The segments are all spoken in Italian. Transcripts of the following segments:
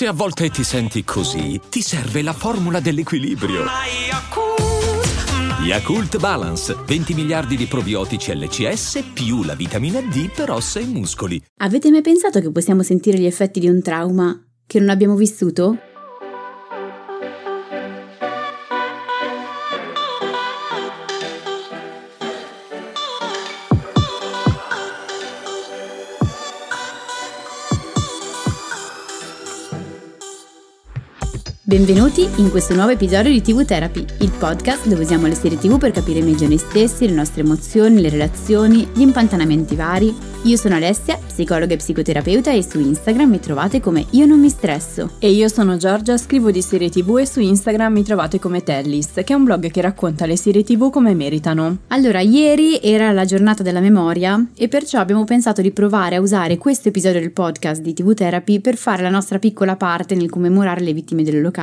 Se a volte ti senti così, ti serve la formula dell'equilibrio. Yakult Balance, 20 miliardi di probiotici LCS più la vitamina D per ossa e muscoli. Avete mai pensato che possiamo sentire gli effetti di un trauma che non abbiamo vissuto? Benvenuti in questo nuovo episodio di TV Therapy, il podcast dove usiamo le serie TV per capire meglio noi stessi, le nostre emozioni, le relazioni, gli impantanamenti vari. Io sono Alessia, psicologa e psicoterapeuta e su Instagram mi trovate come Io non mi stresso. E io sono Giorgia, scrivo di serie TV e su Instagram mi trovate come Tellis, che è un blog che racconta le serie TV come meritano. Allora, ieri era la giornata della memoria e perciò abbiamo pensato di provare a usare questo episodio del podcast di TV Therapy per fare la nostra piccola parte nel commemorare le vittime dell'olocausto,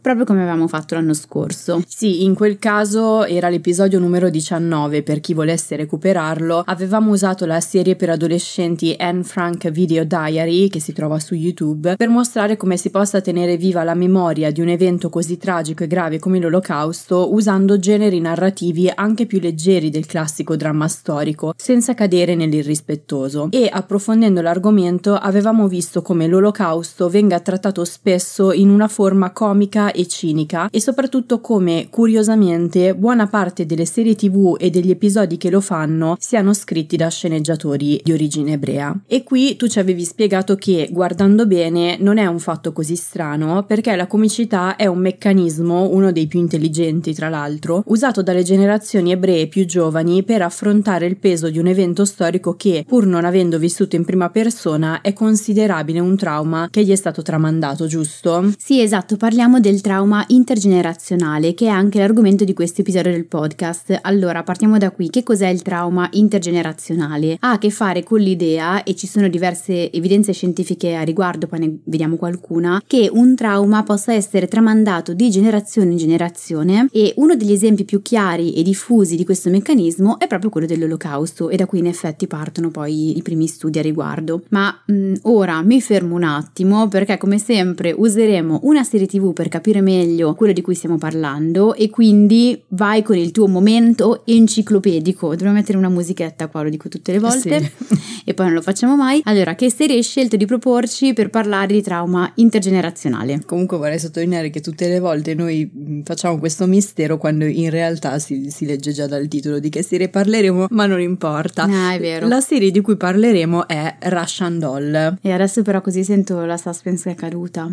proprio come avevamo fatto l'anno scorso. Sì, in quel caso era l'episodio numero 19, per chi volesse recuperarlo, avevamo usato la serie per adolescenti Anne Frank Video Diary, che si trova su YouTube, per mostrare come si possa tenere viva la memoria di un evento così tragico e grave come l'Olocausto usando generi narrativi anche più leggeri del classico dramma storico, senza cadere nell'irrispettoso. E approfondendo l'argomento avevamo visto come l'Olocausto venga trattato spesso in una forma comica e cinica e soprattutto come, curiosamente, buona parte delle serie tv e degli episodi che lo fanno siano scritti da sceneggiatori di origine ebrea. E qui tu ci avevi spiegato che, guardando bene, non è un fatto così strano, perché la comicità è un meccanismo, uno dei più intelligenti tra l'altro, usato dalle generazioni ebree più giovani per affrontare il peso di un evento storico che, pur non avendo vissuto in prima persona, è considerabile un trauma che gli è stato tramandato, giusto? Sì, esatto, parliamo del trauma intergenerazionale, che è anche l'argomento di questo episodio del podcast. Allora, partiamo da qui. Che cos'è il trauma intergenerazionale? Ha a che fare con l'idea, e ci sono diverse evidenze scientifiche a riguardo, poi ne vediamo qualcuna, che un trauma possa essere tramandato di generazione in generazione e uno degli esempi più chiari e diffusi di questo meccanismo è proprio quello dell'olocausto e da qui in effetti partono poi i primi studi a riguardo. Ma mh, ora mi fermo un attimo perché come sempre useremo una serie tv per capire meglio quello di cui stiamo parlando e quindi vai con il tuo momento enciclopedico. Dobbiamo mettere una musichetta qua, lo dico tutte le volte Sì. e poi non lo facciamo mai. Allora, che serie hai scelto di proporci per parlare di trauma intergenerazionale? Comunque vorrei sottolineare che tutte le volte noi mh, facciamo questo mistero quando in realtà si, si legge già dal titolo di che serie parleremo, ma non importa. Ah, è vero. La serie di cui parleremo è Russian Doll. E adesso però così sento la suspense che è caduta.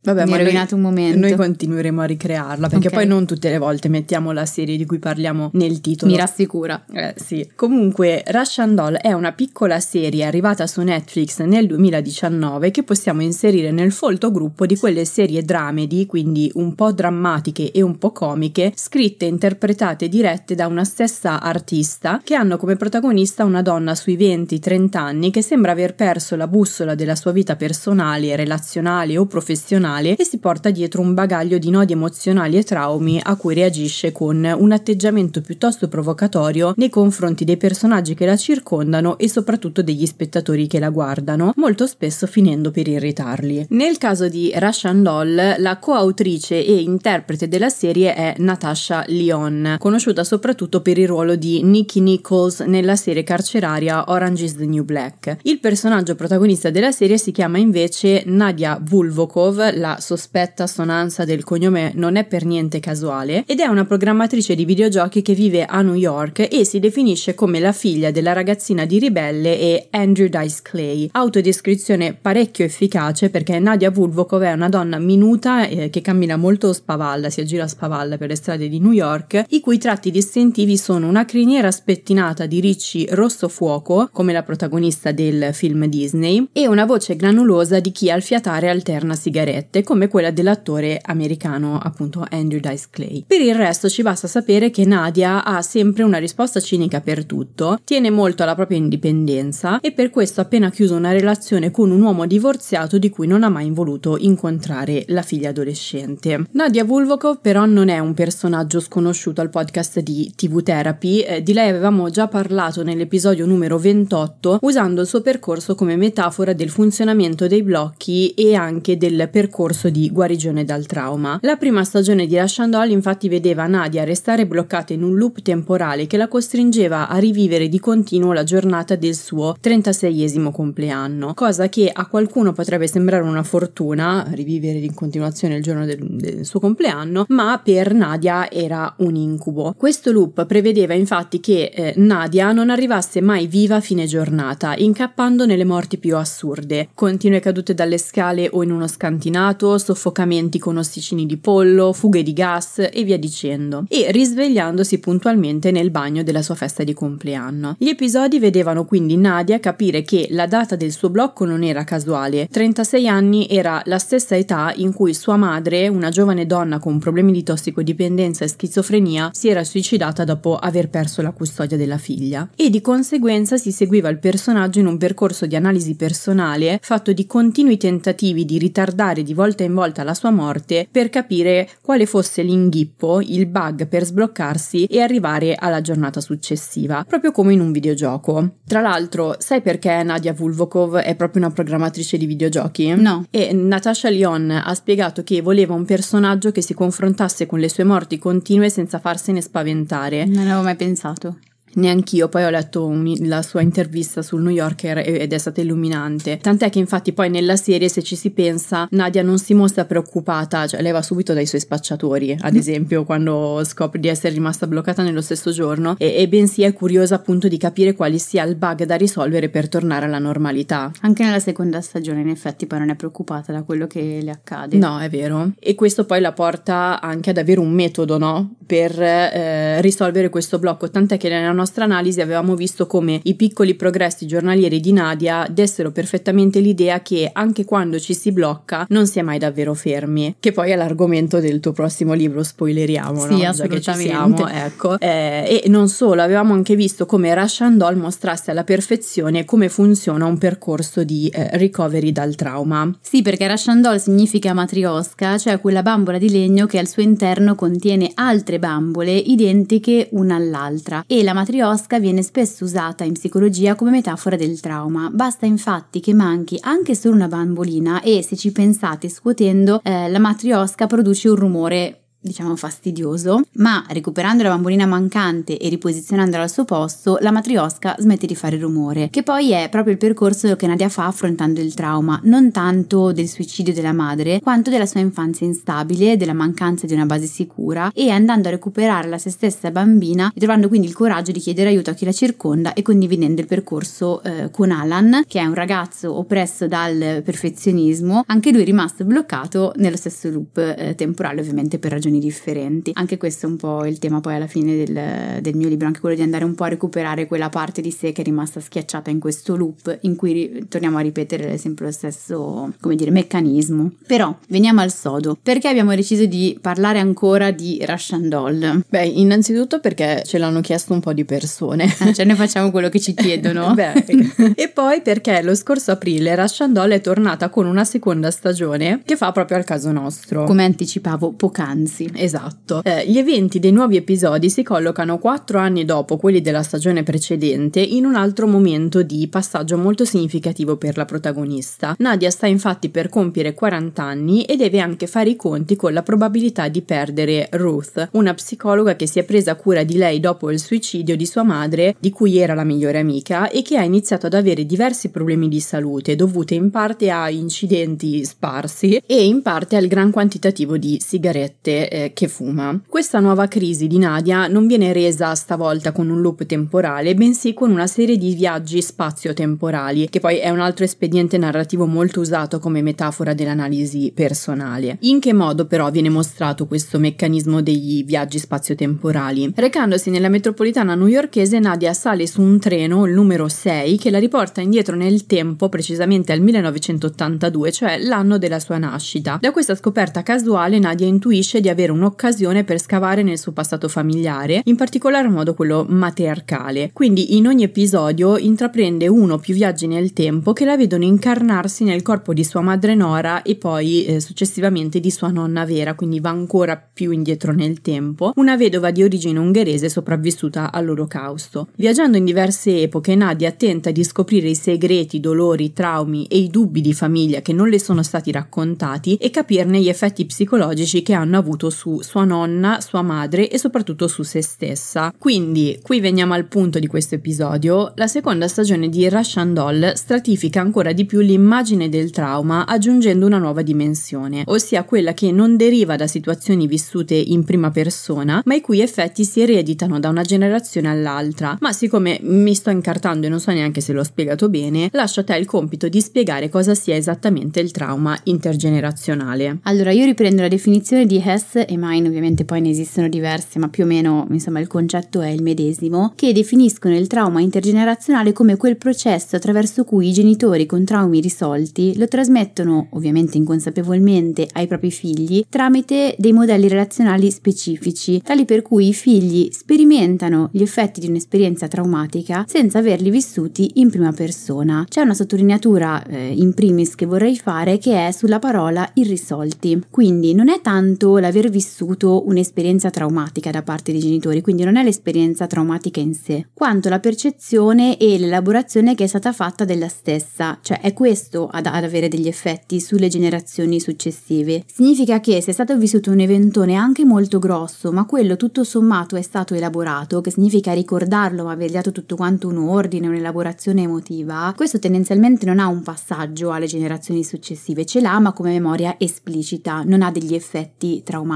Vabbè, Mi hai noi- rovinato un momento. Noi continueremo a ricrearla perché Ok. poi non tutte le volte mettiamo la serie di cui parliamo nel titolo. Mi rassicura. Eh, sì. Comunque, Russian Doll è una piccola serie arrivata su Netflix nel 2019 che possiamo inserire nel folto gruppo di quelle serie dramedy, quindi un po' drammatiche e un po' comiche, scritte, interpretate e dirette da una stessa artista che hanno come protagonista una donna sui 20-30 anni che sembra aver perso la bussola della sua vita personale, relazionale o professionale e si porta dietro un bagaglio di nodi emozionali e traumi a cui reagisce con un atteggiamento piuttosto provocatorio nei confronti dei personaggi che la circondano e soprattutto degli spettatori che la guardano, molto spesso finendo per irritarli. Nel caso di Russian Doll, la coautrice e interprete della serie è Natasha Lyon, conosciuta soprattutto per il ruolo di Nikki Nichols nella serie carceraria Orange is the New Black. Il personaggio protagonista della serie si chiama invece Nadia Vulvokov, la sospetta assonanza del cognome non è per niente casuale, ed è una programmatrice di videogiochi che vive a New York e si definisce come la figlia della ragazzina di ribelle e Andrew Dice Clay. Autodescrizione parecchio efficace perché Nadia Vulvokov è una donna minuta eh, che cammina molto spavalla, si aggira a spavalla per le strade di New York, i cui tratti distintivi sono una criniera spettinata di ricci rosso fuoco, come la protagonista del film Disney, e una voce granulosa di chi al fiatare alterna sigarette. Sigarette come quella dell'attore americano appunto Andrew Dice Clay. Per il resto ci basta sapere che Nadia ha sempre una risposta cinica per tutto, tiene molto alla propria indipendenza e per questo ha appena chiuso una relazione con un uomo divorziato di cui non ha mai voluto incontrare la figlia adolescente. Nadia Vulvokov però non è un personaggio sconosciuto al podcast di TV Therapy, eh, di lei avevamo già parlato nell'episodio numero 28 usando il suo percorso come metafora del funzionamento dei blocchi e anche del percorso di guarigione dal trauma. La prima stagione di Russian Doll infatti vedeva Nadia restare bloccata in un loop temporale che la costringeva a rivivere di continuo la giornata del suo 36esimo compleanno, cosa che a qualcuno potrebbe sembrare una fortuna, rivivere in continuazione il giorno del, del suo compleanno, ma per Nadia era un incubo. Questo loop prevedeva infatti che eh, Nadia non arrivasse mai viva a fine giornata, incappando nelle morti più assurde, continue cadute dalle scale o in uno scantinato, soffocamenti con ossicini di pollo, fughe di gas e via dicendo, e risvegliandosi puntualmente nel bagno della sua festa di compleanno. Gli episodi vedevano quindi Nadia capire che la data del suo blocco non era casuale, 36 anni era la stessa età in cui sua madre, una giovane donna con problemi di tossicodipendenza e schizofrenia, si era suicidata dopo aver perso la custodia della figlia e di conseguenza si seguiva il personaggio in un percorso di analisi personale fatto di continui tentativi di ritardare di volta in volta la sua morte per capire quale fosse l'inghippo, il bug per sbloccarsi e arrivare alla giornata successiva, proprio come in un videogioco. Tra l'altro, sai perché Nadia Vulvokov è proprio una programmatrice di videogiochi? No. E Natasha Lyon ha spiegato che voleva un personaggio che si confrontasse con le sue morti continue senza farsene spaventare. Non avevo mai pensato. Neanch'io, poi ho letto un, la sua intervista sul New Yorker ed è stata illuminante. Tant'è che infatti poi nella serie, se ci si pensa, Nadia non si mostra preoccupata, cioè lei va subito dai suoi spacciatori, ad mm. esempio quando scopre di essere rimasta bloccata nello stesso giorno, e, e bensì è curiosa appunto di capire quali sia il bug da risolvere per tornare alla normalità. Anche nella seconda stagione in effetti poi non è preoccupata da quello che le accade. No, è vero. E questo poi la porta anche ad avere un metodo, no? Per eh, risolvere questo blocco, tant'è che nella nostra analisi avevamo visto come i piccoli progressi giornalieri di Nadia dessero perfettamente l'idea che anche quando ci si blocca non si è mai davvero fermi, che poi è l'argomento del tuo prossimo libro, spoileriamo, sì, no? assolutamente. Siamo, ecco. Eh, e non solo, avevamo anche visto come Russian Doll mostrasse alla perfezione come funziona un percorso di eh, recovery dal trauma. Sì, perché Russian Doll significa matriosca, cioè quella bambola di legno che al suo interno contiene altre bambole identiche una all'altra e la matriosca viene spesso usata in psicologia come metafora del trauma. Basta infatti che manchi anche solo una bambolina e se ci pensate scuotendo eh, la matriosca produce un rumore diciamo fastidioso, ma recuperando la bambolina mancante e riposizionandola al suo posto, la matriosca smette di fare rumore, che poi è proprio il percorso che Nadia fa affrontando il trauma, non tanto del suicidio della madre, quanto della sua infanzia instabile, della mancanza di una base sicura e andando a recuperare la se stessa bambina e trovando quindi il coraggio di chiedere aiuto a chi la circonda e condividendo il percorso eh, con Alan, che è un ragazzo oppresso dal perfezionismo, anche lui rimasto bloccato nello stesso loop eh, temporale ovviamente per ragioni ragioni differenti. Anche questo è un po' il tema poi alla fine del, del, mio libro, anche quello di andare un po' a recuperare quella parte di sé che è rimasta schiacciata in questo loop in cui ri- torniamo a ripetere sempre lo stesso, come dire, meccanismo. Però veniamo al sodo. Perché abbiamo deciso di parlare ancora di Russian Doll? Beh, innanzitutto perché ce l'hanno chiesto un po' di persone. Ah, cioè noi facciamo quello che ci chiedono. Beh, e poi perché lo scorso aprile Russian Doll è tornata con una seconda stagione che fa proprio al caso nostro. Come anticipavo poc'anzi sì, esatto. Eh, gli eventi dei nuovi episodi si collocano quattro anni dopo quelli della stagione precedente in un altro momento di passaggio molto significativo per la protagonista. Nadia sta infatti per compiere 40 anni e deve anche fare i conti con la probabilità di perdere Ruth, una psicologa che si è presa cura di lei dopo il suicidio di sua madre, di cui era la migliore amica, e che ha iniziato ad avere diversi problemi di salute dovute in parte a incidenti sparsi e in parte al gran quantitativo di sigarette eh, che fuma. Questa nuova crisi di Nadia non viene resa stavolta con un loop temporale, bensì con una serie di viaggi spazio-temporali, che poi è un altro espediente narrativo molto usato come metafora dell'analisi personale. In che modo però viene mostrato questo meccanismo degli viaggi spazio-temporali? Recandosi nella metropolitana newyorkese, Nadia sale su un treno, il numero 6, che la riporta indietro nel tempo, precisamente al 1982, cioè l'anno della sua nascita. Da questa scoperta casuale Nadia intuisce di avere un'occasione per scavare nel suo passato familiare, in particolar modo quello matriarcale. Quindi in ogni episodio intraprende uno o più viaggi nel tempo che la vedono incarnarsi nel corpo di sua madre Nora e poi eh, successivamente di sua nonna vera, quindi va ancora più indietro nel tempo, una vedova di origine ungherese sopravvissuta all'olocausto. Viaggiando in diverse epoche, Nadia tenta di scoprire i segreti, i dolori, i traumi e i dubbi di famiglia che non le sono stati raccontati e capirne gli effetti psicologici che hanno avuto su sua nonna, sua madre e soprattutto su se stessa. Quindi, qui veniamo al punto di questo episodio, la seconda stagione di Russian Doll stratifica ancora di più l'immagine del trauma aggiungendo una nuova dimensione, ossia quella che non deriva da situazioni vissute in prima persona, ma i cui effetti si ereditano da una generazione all'altra. Ma siccome mi sto incartando e non so neanche se l'ho spiegato bene, lascio a te il compito di spiegare cosa sia esattamente il trauma intergenerazionale. Allora, io riprendo la definizione di Hess e Mine, ovviamente poi ne esistono diverse, ma più o meno, insomma, il concetto è il medesimo, che definiscono il trauma intergenerazionale come quel processo attraverso cui i genitori con traumi risolti lo trasmettono, ovviamente inconsapevolmente, ai propri figli tramite dei modelli relazionali specifici, tali per cui i figli sperimentano gli effetti di un'esperienza traumatica senza averli vissuti in prima persona. C'è una sottolineatura eh, in primis che vorrei fare che è sulla parola irrisolti. Quindi non è tanto l'aver vissuto un'esperienza traumatica da parte dei genitori, quindi non è l'esperienza traumatica in sé, quanto la percezione e l'elaborazione che è stata fatta della stessa, cioè è questo ad, ad avere degli effetti sulle generazioni successive. Significa che se è stato vissuto un eventone anche molto grosso, ma quello tutto sommato è stato elaborato, che significa ricordarlo ma aver dato tutto quanto un ordine, un'elaborazione emotiva, questo tendenzialmente non ha un passaggio alle generazioni successive, ce l'ha ma come memoria esplicita, non ha degli effetti traumatici.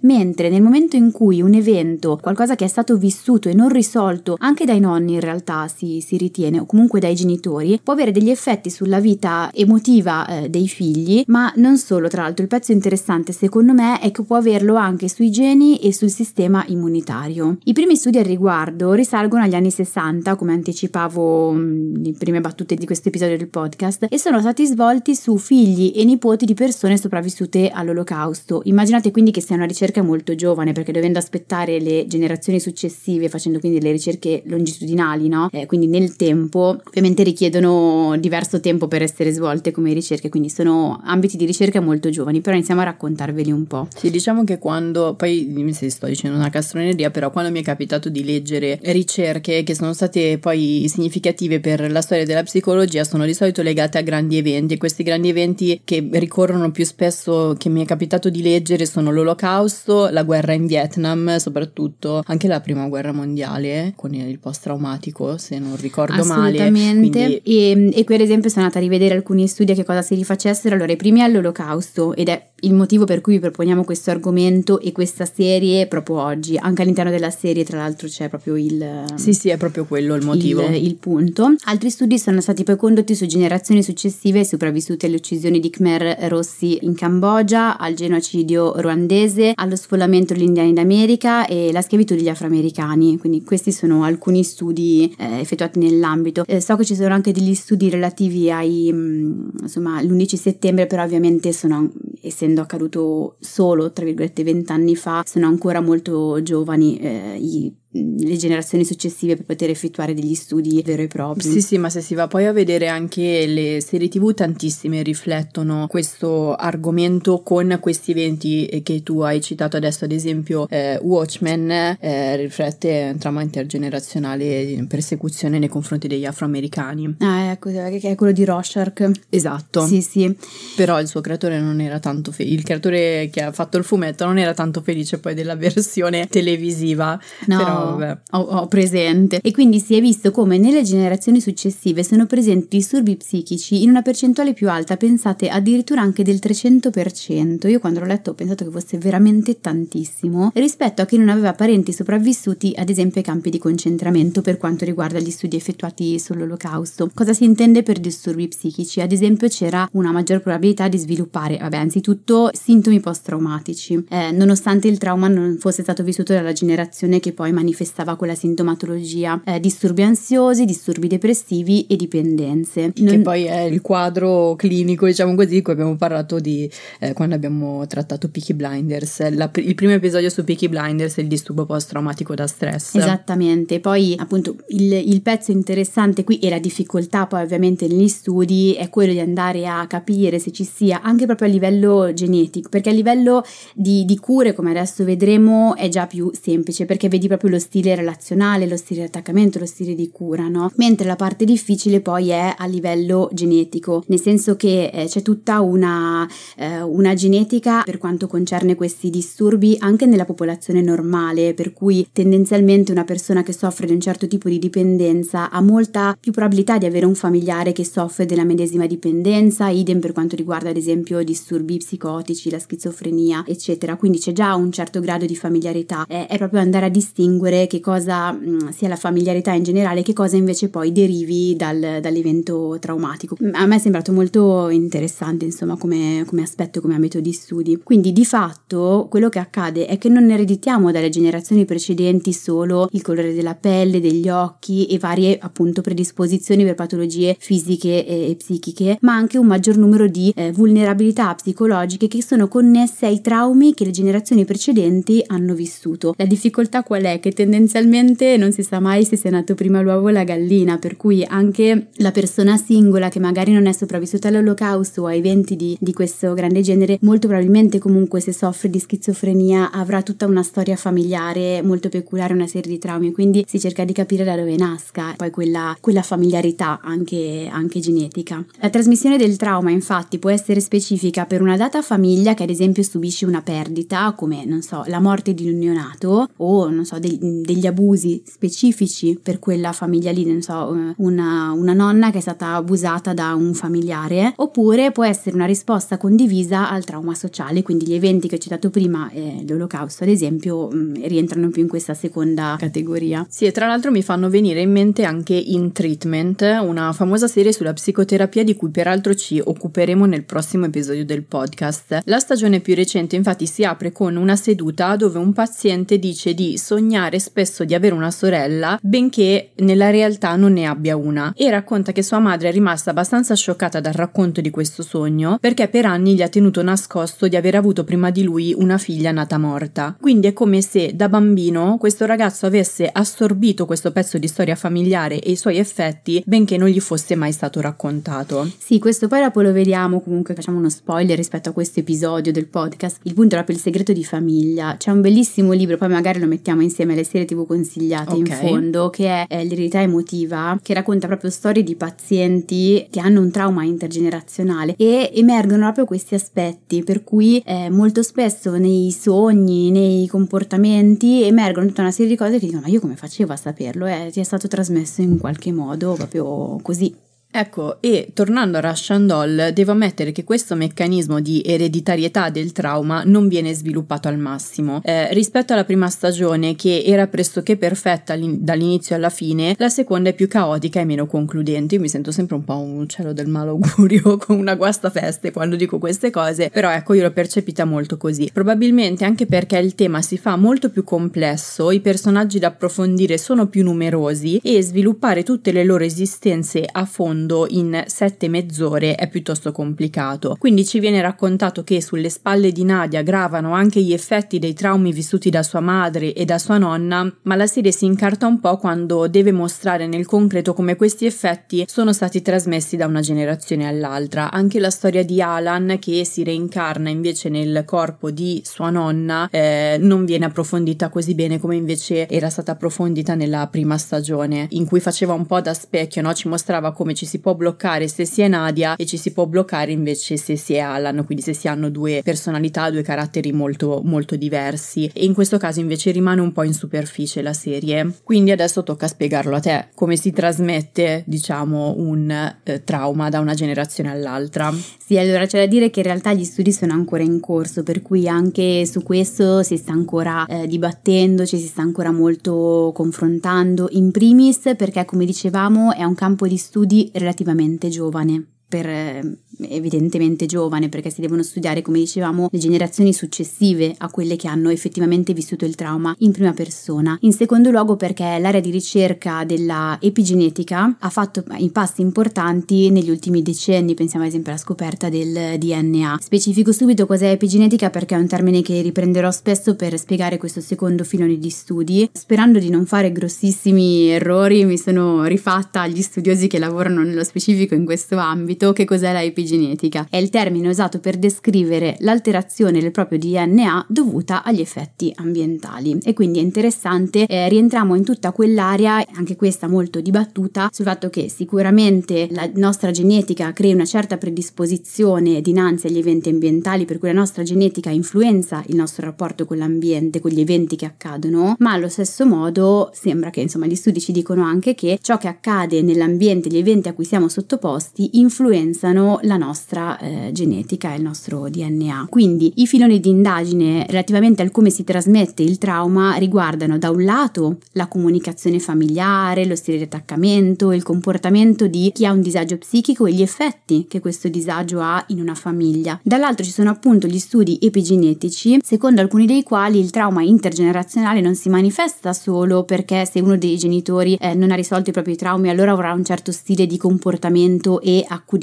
Mentre nel momento in cui un evento, qualcosa che è stato vissuto e non risolto anche dai nonni in realtà si, si ritiene, o comunque dai genitori, può avere degli effetti sulla vita emotiva eh, dei figli, ma non solo, tra l'altro il pezzo interessante secondo me è che può averlo anche sui geni e sul sistema immunitario. I primi studi al riguardo risalgono agli anni 60, come anticipavo nelle prime battute di questo episodio del podcast, e sono stati svolti su figli e nipoti di persone sopravvissute all'olocausto. Immaginate quindi che sia una ricerca molto giovane, perché dovendo aspettare le generazioni successive, facendo quindi le ricerche longitudinali, no? Eh, quindi nel tempo, ovviamente richiedono diverso tempo per essere svolte come ricerche, quindi sono ambiti di ricerca molto giovani, però iniziamo a raccontarveli un po'. Sì, diciamo che quando, poi dimmi se sto dicendo una castroneria, però quando mi è capitato di leggere ricerche che sono state poi significative per la storia della psicologia, sono di solito legate a grandi eventi. Questi grandi eventi che ricorrono più spesso, che mi è capitato di leggere, sono l'olocausto, la guerra in Vietnam, soprattutto anche la prima guerra mondiale, con il post-traumatico, se non ricordo male. Assolutamente. E, e qui ad esempio sono andata a rivedere alcuni studi a che cosa si rifacessero. Allora, i primi all'olocausto, ed è il motivo per cui vi proponiamo questo argomento e questa serie proprio oggi. Anche all'interno della serie, tra l'altro, c'è proprio il. Sì, sì, è proprio quello il motivo. Il, il punto. Altri studi sono stati poi condotti su generazioni successive sopravvissute alle uccisioni di Khmer Rossi in Cambogia, al genocidio ruandese, allo sfollamento degli indiani d'America e la schiavitù degli afroamericani. Quindi, questi sono alcuni studi eh, effettuati nell'ambito. Eh, so che ci sono anche degli studi relativi ai, mh, insomma, l'11 settembre, però ovviamente sono essendo accaduto solo, tra virgolette, vent'anni fa, sono ancora molto giovani eh, i le generazioni successive per poter effettuare degli studi veri e propri. Sì, sì, ma se si va poi a vedere anche le serie TV, tantissime riflettono questo argomento con questi eventi che tu hai citato adesso, ad esempio eh, Watchmen eh, riflette un trauma intergenerazionale di persecuzione nei confronti degli afroamericani. Ah, ecco, che è quello di Rorschach. Esatto. Sì, sì. Però il suo creatore non era tanto felice, il creatore che ha fatto il fumetto non era tanto felice poi della versione televisiva. No. Però vabbè. Ho, ho presente. E quindi si è visto come nelle generazioni successive sono presenti disturbi psichici in una percentuale più alta, pensate addirittura anche del 300%. Io quando l'ho letto ho pensato che fosse veramente tantissimo rispetto a chi non aveva parenti sopravvissuti, ad esempio ai campi di concentramento per quanto riguarda gli studi effettuati sull'olocausto. Cosa si intende per disturbi psichici? Ad esempio c'era una maggior probabilità di sviluppare, vabbè, anzitutto sintomi post-traumatici, eh, nonostante il trauma non fosse stato vissuto dalla generazione che poi manifestava quella sintomatologia, eh, disturbi ansiosi, disturbi depressivi e dipendenze. Non... Che poi è il quadro clinico, diciamo così, di cui abbiamo parlato di eh, quando abbiamo trattato Peaky Blinders. La, il primo episodio su Peaky Blinders è il disturbo post-traumatico da stress. Esattamente, poi appunto il, il pezzo interessante qui e la difficoltà poi ovviamente negli studi è quello di andare a capire se ci sia anche proprio a livello genetico, perché a livello di, di cure, come adesso vedremo, è già più semplice perché vedi proprio lo stile relazionale, lo stile di attaccamento, lo stile di cura, no? Mentre la parte difficile poi è a livello genetico, nel senso che eh, c'è tutta una, eh, una genetica per quanto concerne questi disturbi anche nella popolazione normale, per cui tendenzialmente una persona che soffre di un certo tipo di dipendenza ha molta più probabilità di avere un familiare che soffre della medesima dipendenza, idem per quanto riguarda ad esempio disturbi psicotici, la schizofrenia, eccetera. Quindi c'è già un certo grado di familiarità, eh, è proprio andare a distinguere che cosa mh, mm, sia la familiarità in generale, che cosa invece poi derivi dal, dall'evento traumatico. A me è sembrato molto interessante, insomma, come, come aspetto, come ambito di studi. Quindi di fatto quello che accade è che non ereditiamo dalle generazioni precedenti solo il colore della pelle, degli occhi e varie appunto predisposizioni per patologie fisiche e, e psichiche, ma anche un maggior numero di eh, vulnerabilità psicologiche che sono connesse ai traumi che le generazioni precedenti hanno vissuto. La difficoltà qual è? Che tendenzialmente non si sa mai se sia nato prima l'uovo o la gallina, per cui anche la persona singola che magari non è sopravvissuta all'olocausto o a eventi di, di questo grande genere, molto probabilmente comunque se soffre di schizofrenia avrà tutta una storia familiare molto peculiare, una serie di traumi, quindi si cerca di capire da dove nasca poi quella, quella familiarità anche, anche genetica. La trasmissione del trauma infatti può essere specifica per una data famiglia che ad esempio subisce una perdita come non so la morte di un neonato o non so degli, degli abusi specifici per quella famiglia lì, non so una, una nonna che è stata abusata da un familiare oppure può essere una risposta condivisa al trauma sociale, quindi gli eventi che ho citato prima, eh, l'olocausto ad esempio, mh, rientrano più in questa seconda categoria. Sì, e tra l'altro mi fanno venire in mente anche In Treatment, una famosa serie sulla psicoterapia di cui peraltro ci occuperemo nel prossimo episodio del podcast. La stagione più recente infatti si apre con una seduta dove un paziente dice di sognare spesso di avere una sorella, benché nella realtà non ne abbia una, e racconta che sua madre è rimasta abbastanza scioccata dal racconto di questo sogno perché per anni gli ha tenuto nascosto di aver avuto prima di lui una figlia nata morta. Quindi è come se da bambino questo ragazzo avesse assorbito questo pezzo di storia familiare e i suoi effetti, benché non gli fosse mai stato raccontato. Sì, questo poi dopo lo vediamo, comunque facciamo uno spoiler rispetto a questo episodio del podcast. Il punto è proprio il segreto di famiglia. C'è un bellissimo libro, poi magari lo mettiamo insieme alle serie tv consigliate okay. in fondo, che è, è L'eredità emotiva, che racconta proprio storie di pazienti che hanno un trauma intergenerazionale e emergono proprio questi aspetti, per cui eh, molto spesso nei sogni, nei comportamenti emergono tutta una serie di cose che dicono ma io come facevo a saperlo? Eh, ti è stato trasmesso in qualche modo proprio così. Ecco, e tornando a Russian Doll, devo ammettere che questo meccanismo di ereditarietà del trauma non viene sviluppato al massimo. Eh, rispetto alla prima stagione, che era pressoché perfetta dall'inizio alla fine, la seconda è più caotica e meno concludente. Io mi sento sempre un po' un cielo del malaugurio con una guastafeste quando dico queste cose, però ecco, io l'ho percepita molto così. Probabilmente anche perché il tema si fa molto più complesso, i personaggi da approfondire sono più numerosi e sviluppare tutte le loro esistenze a fondo mondo in sette mezz'ore è piuttosto complicato. Quindi ci viene raccontato che sulle spalle di Nadia gravano anche gli effetti dei traumi vissuti da sua madre e da sua nonna, ma la serie si incarta un po' quando deve mostrare nel concreto come questi effetti sono stati trasmessi da una generazione all'altra. Anche la storia di Alan che si reincarna invece nel corpo di sua nonna eh, non viene approfondita così bene come invece era stata approfondita nella prima stagione, in cui faceva un po' da specchio, no? ci mostrava come ci si può bloccare se si è Nadia e ci si può bloccare invece se si è Alan, quindi se si hanno due personalità, due caratteri molto molto diversi e in questo caso invece rimane un po' in superficie la serie. Quindi adesso tocca spiegarlo a te, come si trasmette, diciamo, un eh, trauma da una generazione all'altra. Sì, allora c'è da dire che in realtà gli studi sono ancora in corso, per cui anche su questo si sta ancora eh, dibattendo, ci si sta ancora molto confrontando, in primis perché come dicevamo è un campo di studi relativamente giovane per eh, evidentemente giovane perché si devono studiare come dicevamo le generazioni successive a quelle che hanno effettivamente vissuto il trauma in prima persona. In secondo luogo perché l'area di ricerca della epigenetica ha fatto i passi importanti negli ultimi decenni pensiamo ad esempio alla scoperta del DNA specifico subito cos'è epigenetica perché è un termine che riprenderò spesso per spiegare questo secondo filone di studi. Sperando di non fare grossissimi errori mi sono rifatta agli studiosi che lavorano nello specifico in questo ambito che cos'è la epigenetica. È il termine usato per descrivere l'alterazione del proprio DNA dovuta agli effetti ambientali. E quindi è interessante, eh, rientriamo in tutta quell'area, anche questa molto dibattuta, sul fatto che sicuramente la nostra genetica crea una certa predisposizione dinanzi agli eventi ambientali, per cui la nostra genetica influenza il nostro rapporto con l'ambiente, con gli eventi che accadono, ma allo stesso modo sembra che insomma gli studi ci dicono anche che ciò che accade nell'ambiente, gli eventi a cui siamo sottoposti, influenzano la nostra eh, genetica e il nostro DNA. Quindi i filoni di indagine relativamente al come si trasmette il trauma riguardano da un lato la comunicazione familiare, lo stile di attaccamento, il comportamento di chi ha un disagio psichico e gli effetti che questo disagio ha in una famiglia. Dall'altro ci sono appunto gli studi epigenetici, secondo alcuni dei quali il trauma intergenerazionale non si manifesta solo perché se uno dei genitori eh, non ha risolto i propri traumi allora avrà un certo stile di comportamento e accudimento,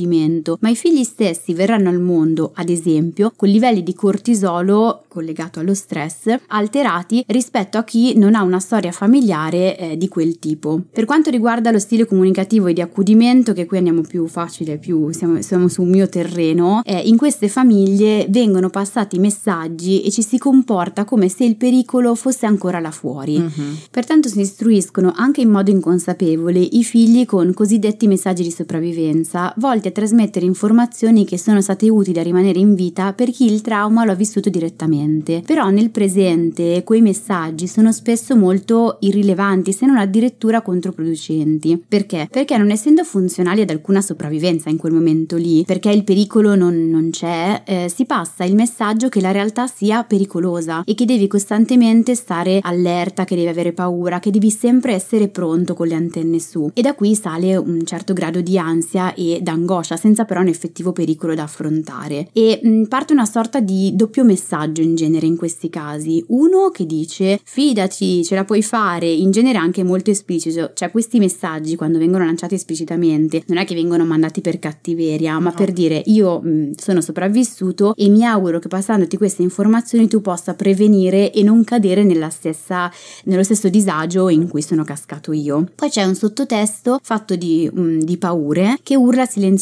ma i figli stessi verranno al mondo, ad esempio, con livelli di cortisolo collegato allo stress alterati rispetto a chi non ha una storia familiare eh, di quel tipo. Per quanto riguarda lo stile comunicativo e di accudimento, che qui andiamo più facile, più siamo, siamo su un mio terreno, eh, in queste famiglie vengono passati messaggi e ci si comporta come se il pericolo fosse ancora là fuori. Mm-hmm. Pertanto si istruiscono anche in modo inconsapevole i figli con cosiddetti messaggi di sopravvivenza, volti a trasmettere informazioni che sono state utili a rimanere in vita per chi il trauma lo ha vissuto direttamente. Però nel presente quei messaggi sono spesso molto irrilevanti, se non addirittura controproducenti. Perché? Perché non essendo funzionali ad alcuna sopravvivenza in quel momento lì, perché il pericolo non, non c'è, eh, si passa il messaggio che la realtà sia pericolosa e che devi costantemente stare allerta, che devi avere paura, che devi sempre essere pronto con le antenne su. E da qui sale un certo grado di ansia e d'angoscia, senza però un effettivo pericolo da affrontare e mh, mm, parte una sorta di doppio messaggio in genere in questi casi. Uno che dice fidati, ce la puoi fare, in genere anche molto esplicito, cioè questi messaggi quando vengono lanciati esplicitamente non è che vengono mandati per cattiveria, ma no. per dire io mh, mm, sono sopravvissuto e mi auguro che passandoti queste informazioni tu possa prevenire e non cadere nella stessa, nello stesso disagio in cui sono cascato io. Poi c'è un sottotesto fatto di, mh, mm, di paure che urla silenziosamente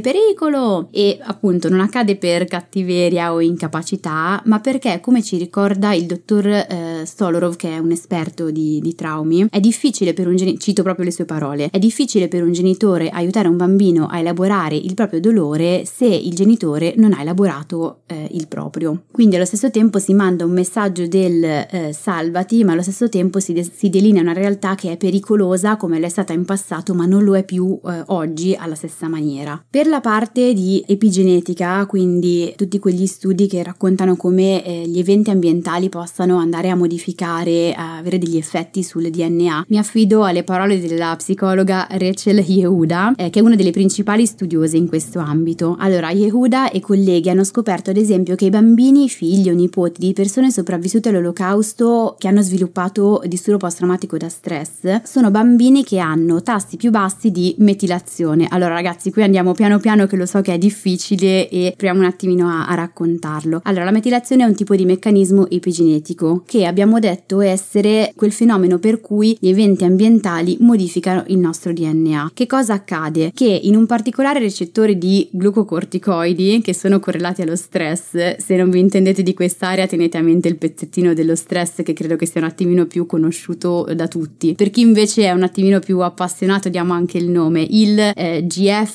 pericolo pericolo e appunto non accade per cattiveria o incapacità, ma perché, come ci ricorda il dottor eh, Stolorov, che è un esperto di, di traumi, è difficile per un genitore, cito proprio le sue parole, è difficile per un genitore aiutare un bambino a elaborare il proprio dolore se il genitore non ha elaborato eh, il proprio. Quindi allo stesso tempo si manda un messaggio del eh, salvati, ma allo stesso tempo si, de- si, delinea una realtà che è pericolosa come l'è stata in passato, ma non lo è più eh, oggi alla stessa maniera. Per la parte di epigenetica, quindi tutti quegli studi che raccontano come eh, gli eventi ambientali possano andare a modificare, a avere degli effetti sul DNA, mi affido alle parole della psicologa Rachel Yehuda, eh, che è una delle principali studiose in questo ambito. Allora, Yehuda e colleghi hanno scoperto ad esempio che i bambini, figli o nipoti di persone sopravvissute all'olocausto che hanno sviluppato disturbo post-traumatico da stress sono bambini che hanno tassi più bassi di metilazione. Allora, ragazzi, cui andiamo piano piano che lo so che è difficile e proviamo un attimino a, a raccontarlo. Allora, la metilazione è un tipo di meccanismo epigenetico che abbiamo detto essere quel fenomeno per cui gli eventi ambientali modificano il nostro DNA. Che cosa accade? Che in un particolare recettore di glucocorticoidi che sono correlati allo stress, se non vi intendete di quest'area tenete a mente il pezzettino dello stress che credo che sia un attimino più conosciuto da tutti. Per chi invece è un attimino più appassionato diamo anche il nome, il eh,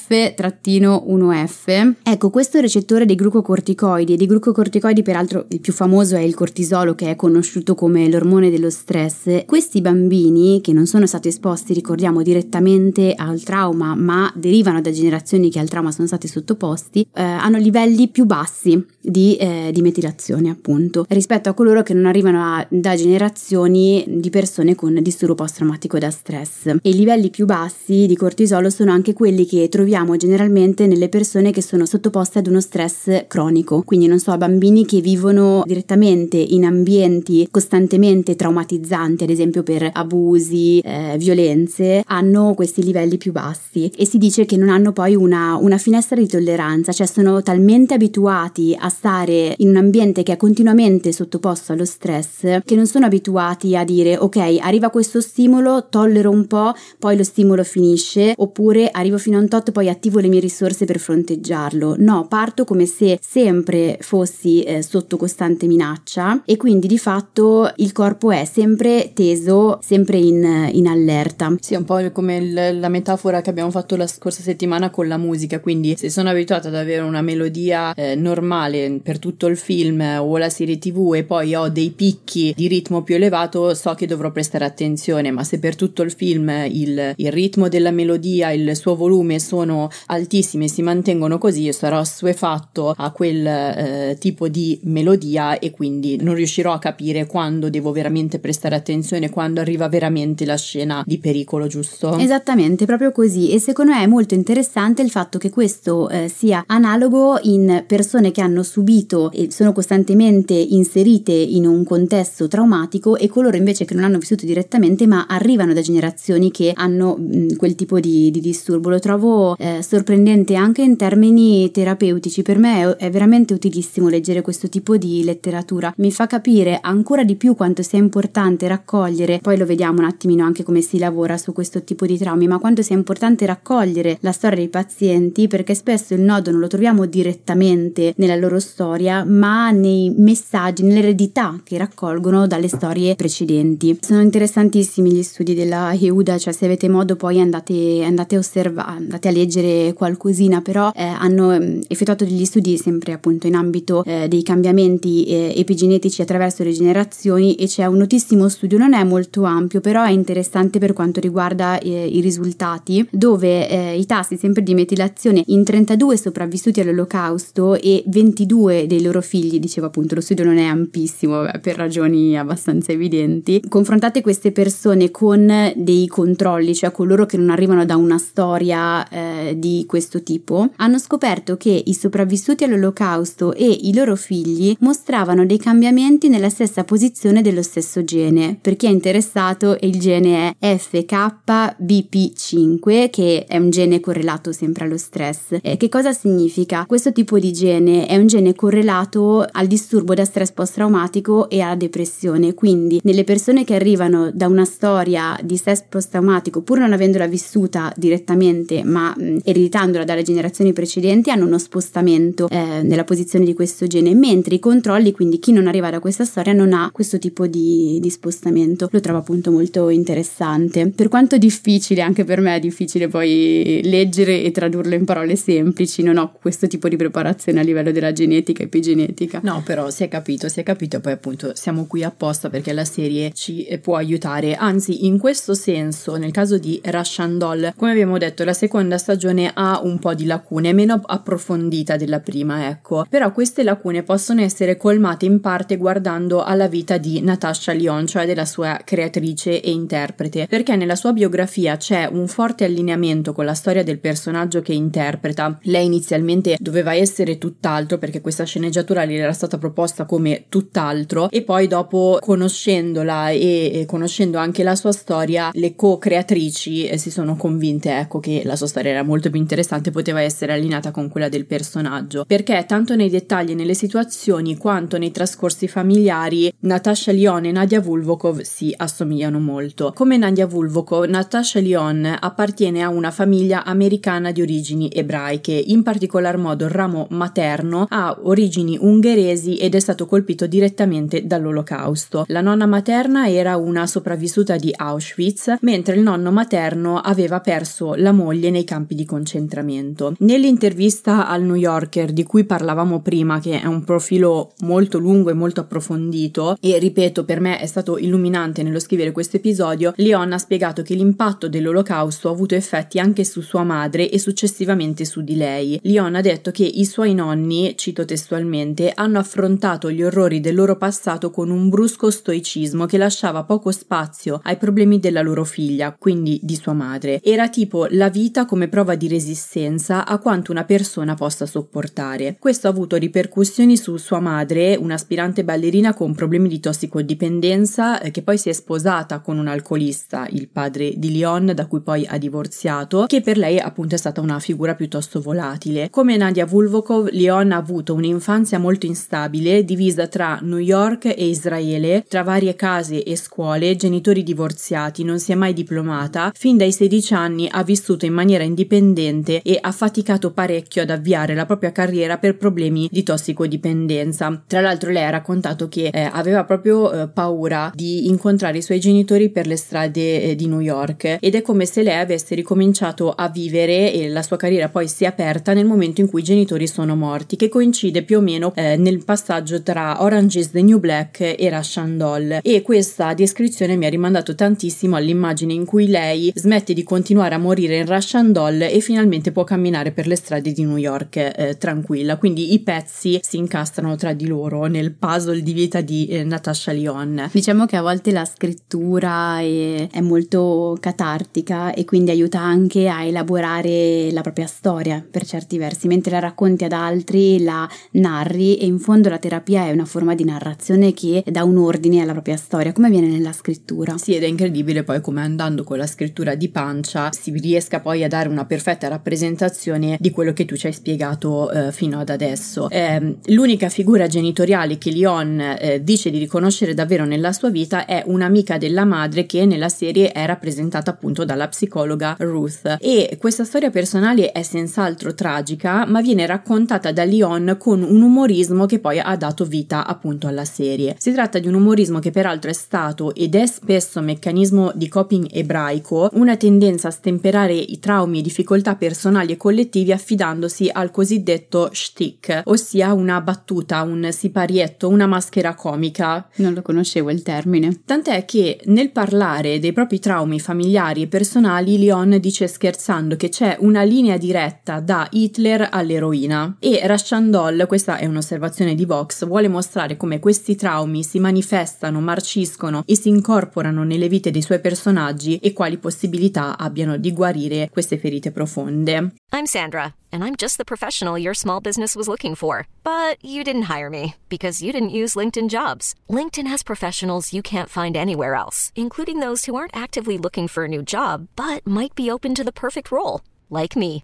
GF-1F. Ecco, questo recettore dei glucocorticoidi e dei glucocorticoidi peraltro il più famoso è il cortisolo che è conosciuto come l'ormone dello stress. Questi bambini che non sono stati esposti, ricordiamo, direttamente al trauma, ma derivano da generazioni che al trauma sono stati sottoposti, eh, hanno livelli più bassi di, eh, di, metilazione, appunto, rispetto a coloro che non arrivano a, da generazioni di persone con disturbo post-traumatico da stress. E i livelli più bassi di cortisolo sono anche quelli che troviamo generalmente nelle persone che sono sottoposte ad uno stress cronico, quindi non so, bambini che vivono direttamente in ambienti costantemente traumatizzanti, ad esempio per abusi, eh, violenze, hanno questi livelli più bassi e si dice che non hanno poi una, una finestra di tolleranza, cioè sono talmente abituati a stare in un ambiente che è continuamente sottoposto allo stress che non sono abituati a dire ok arriva questo stimolo tollero un po' poi lo stimolo finisce oppure arrivo fino a un tot poi attivo le mie risorse per fronteggiarlo. No parto come se sempre fossi eh, sotto costante minaccia e quindi di fatto il corpo è sempre teso sempre in, in allerta. Sì un po' come il, la metafora che abbiamo fatto la scorsa settimana con la musica quindi se sono abituata ad avere una melodia eh, normale per tutto il film o la serie tv e poi ho dei picchi di ritmo più elevato, so che dovrò prestare attenzione, ma se per tutto il film il, il ritmo della melodia, il suo volume sono altissimi e si mantengono così, io sarò assuefatto a quel eh, tipo di melodia e quindi non riuscirò a capire quando devo veramente prestare attenzione, quando arriva veramente la scena di pericolo, giusto? Esattamente, proprio così. E secondo me è molto interessante il fatto che questo eh, sia analogo in persone che hanno subito e sono costantemente inserite in un contesto traumatico e coloro invece che non hanno vissuto direttamente ma arrivano da generazioni che hanno mh, quel tipo di, di, disturbo. Lo trovo eh, sorprendente anche in termini terapeutici. Per me è, è veramente utilissimo leggere questo tipo di letteratura. Mi fa capire ancora di più quanto sia importante raccogliere, poi lo vediamo un attimino anche come si lavora su questo tipo di traumi, ma quanto sia importante raccogliere la storia dei pazienti perché spesso il nodo non lo troviamo direttamente nella loro loro storia, ma nei messaggi, nell'eredità che raccolgono dalle storie precedenti. Sono interessantissimi gli studi della Yehuda, cioè se avete modo poi andate, andate a osservare, andate a leggere qualcosina, però eh, hanno mm, effettuato degli studi sempre appunto in ambito eh, dei cambiamenti eh, epigenetici attraverso le generazioni e c'è un notissimo studio, non è molto ampio, però è interessante per quanto riguarda eh, i risultati, dove eh, i tassi sempre di metilazione in 32 sopravvissuti all'olocausto e 22 22 dei loro figli, dicevo appunto lo studio non è ampissimo per ragioni abbastanza evidenti, confrontate queste persone con dei controlli, cioè coloro che non arrivano da una storia eh, di questo tipo, hanno scoperto che i sopravvissuti all'olocausto e i loro figli mostravano dei cambiamenti nella stessa posizione dello stesso gene. Per chi è interessato il gene è FKBP5 che è un gene correlato sempre allo stress. Eh, che cosa significa? Questo tipo di gene è un gene correlato al disturbo da stress post-traumatico e alla depressione. Quindi, nelle persone che arrivano da una storia di stress post-traumatico, pur non avendola vissuta direttamente, ma mh, ereditandola dalle generazioni precedenti, hanno uno spostamento eh, nella posizione di questo gene, mentre i controlli, quindi chi non arriva da questa storia, non ha questo tipo di, di spostamento. Lo trovo appunto molto interessante. Per quanto difficile, anche per me è difficile poi leggere e tradurlo in parole semplici, non ho questo tipo di preparazione a livello della genetica, epigenetica. No, però si è capito, si è capito, poi appunto siamo qui apposta perché la serie ci può aiutare. Anzi, in questo senso, nel caso di Russian Doll, come abbiamo detto, la seconda stagione ha un po' di lacune, meno approfondita della prima, ecco. Però queste lacune possono essere colmate in parte guardando alla vita di Natasha Lyon, cioè della sua creatrice e interprete, perché nella sua biografia c'è un forte allineamento con la storia del personaggio che interpreta. Lei inizialmente doveva essere tutt'altro perché questa sceneggiatura le era stata proposta come tutt'altro e poi dopo conoscendola e, conoscendo anche la sua storia le co-creatrici eh, si sono convinte ecco che la sua storia era molto più interessante poteva essere allineata con quella del personaggio, perché tanto nei dettagli e nelle situazioni quanto nei trascorsi familiari Natasha Lyon e Nadia Vulvokov si assomigliano molto. Come Nadia Vulvokov, Natasha Lyon appartiene a una famiglia americana di origini ebraiche, in particolar modo il ramo materno ha origini ungheresi ed è stato colpito direttamente dall'olocausto. La nonna materna era una sopravvissuta di Auschwitz, mentre il nonno materno aveva perso la moglie nei campi di concentramento. Nell'intervista al New Yorker di cui parlavamo prima, che è un profilo molto lungo e molto approfondito, e ripeto, per me è stato illuminante nello scrivere questo episodio, Leon ha spiegato che l'impatto dell'olocausto ha avuto effetti anche su sua madre e successivamente su di lei. Leon ha detto che i suoi nonni, cito testualmente, hanno affrontato gli orrori del loro passato con un brusco stoicismo che lasciava poco spazio ai problemi della loro figlia, quindi di sua madre. Era tipo la vita come prova di resistenza a quanto una persona possa sopportare. Questo ha avuto ripercussioni su sua madre, un'aspirante ballerina con problemi di tossicodipendenza eh, che poi si è sposata con un alcolista, il padre di Leon, da cui poi ha divorziato, che per lei appunto è stata una figura piuttosto volatile. Come Nadia Vulvokov, Leon ha avuto un'infanzia molto instabile, divisa tra New York e Israele, tra varie case e scuole, genitori divorziati, non si è mai diplomata, fin dai 16 anni ha vissuto in maniera indipendente e ha faticato parecchio ad avviare la propria carriera per problemi di tossicodipendenza. Tra l'altro lei ha raccontato che eh, aveva proprio eh, paura di incontrare i suoi genitori per le strade eh, di New York ed è come se lei avesse ricominciato a vivere e la sua carriera poi si è aperta nel momento in cui i genitori sono morti, che coincide più o meno eh, nel passaggio tra Orange is the New Black e Russian Doll e questa descrizione mi ha rimandato tantissimo all'immagine in cui lei smette di continuare a morire in Russian Doll e finalmente può camminare per le strade di New York eh, tranquilla, quindi i pezzi si incastrano tra di loro nel puzzle di vita di eh, Natasha Lyon. Diciamo che a volte la scrittura è, è molto catartica e quindi aiuta anche a elaborare la propria storia per certi versi, mentre la racconti ad altri, la narri e in fondo la terapia è una forma di narrazione che dà un ordine alla propria storia, come avviene nella scrittura. Sì, ed è incredibile poi come andando con la scrittura di pancia si riesca poi a dare una perfetta rappresentazione di quello che tu ci hai spiegato eh, fino ad adesso. Eh, l'unica figura genitoriale che Leon eh, dice di riconoscere davvero nella sua vita è un'amica della madre che nella serie è rappresentata appunto dalla psicologa Ruth e questa storia personale è senz'altro tragica ma viene raccontata da Leon con un umorismo che poi ha dato vita appunto alla serie. Si tratta di un umorismo che peraltro è stato ed è spesso meccanismo di coping ebraico, una tendenza a stemperare i traumi e difficoltà personali e collettivi affidandosi al cosiddetto shtick, ossia una battuta, un siparietto, una maschera comica. Non lo conoscevo il termine. Tant'è che nel parlare dei propri traumi familiari e personali, Leon dice scherzando che c'è una linea diretta da Hitler all'eroina e Rashan Doll, questa è un'osservazione di Vox, vuole mostrare come questi traumi si manifestano, marciscono e si incorporano nelle vite dei suoi personaggi e quali possibilità abbiano di guarire queste ferite profonde. I'm Sandra, and I'm just the professional your small business was looking for. But you didn't hire me because you didn't use LinkedIn jobs. LinkedIn has professionals you can't find anywhere else, including those who aren't actively looking for a new job but might be open to the perfect role, like me.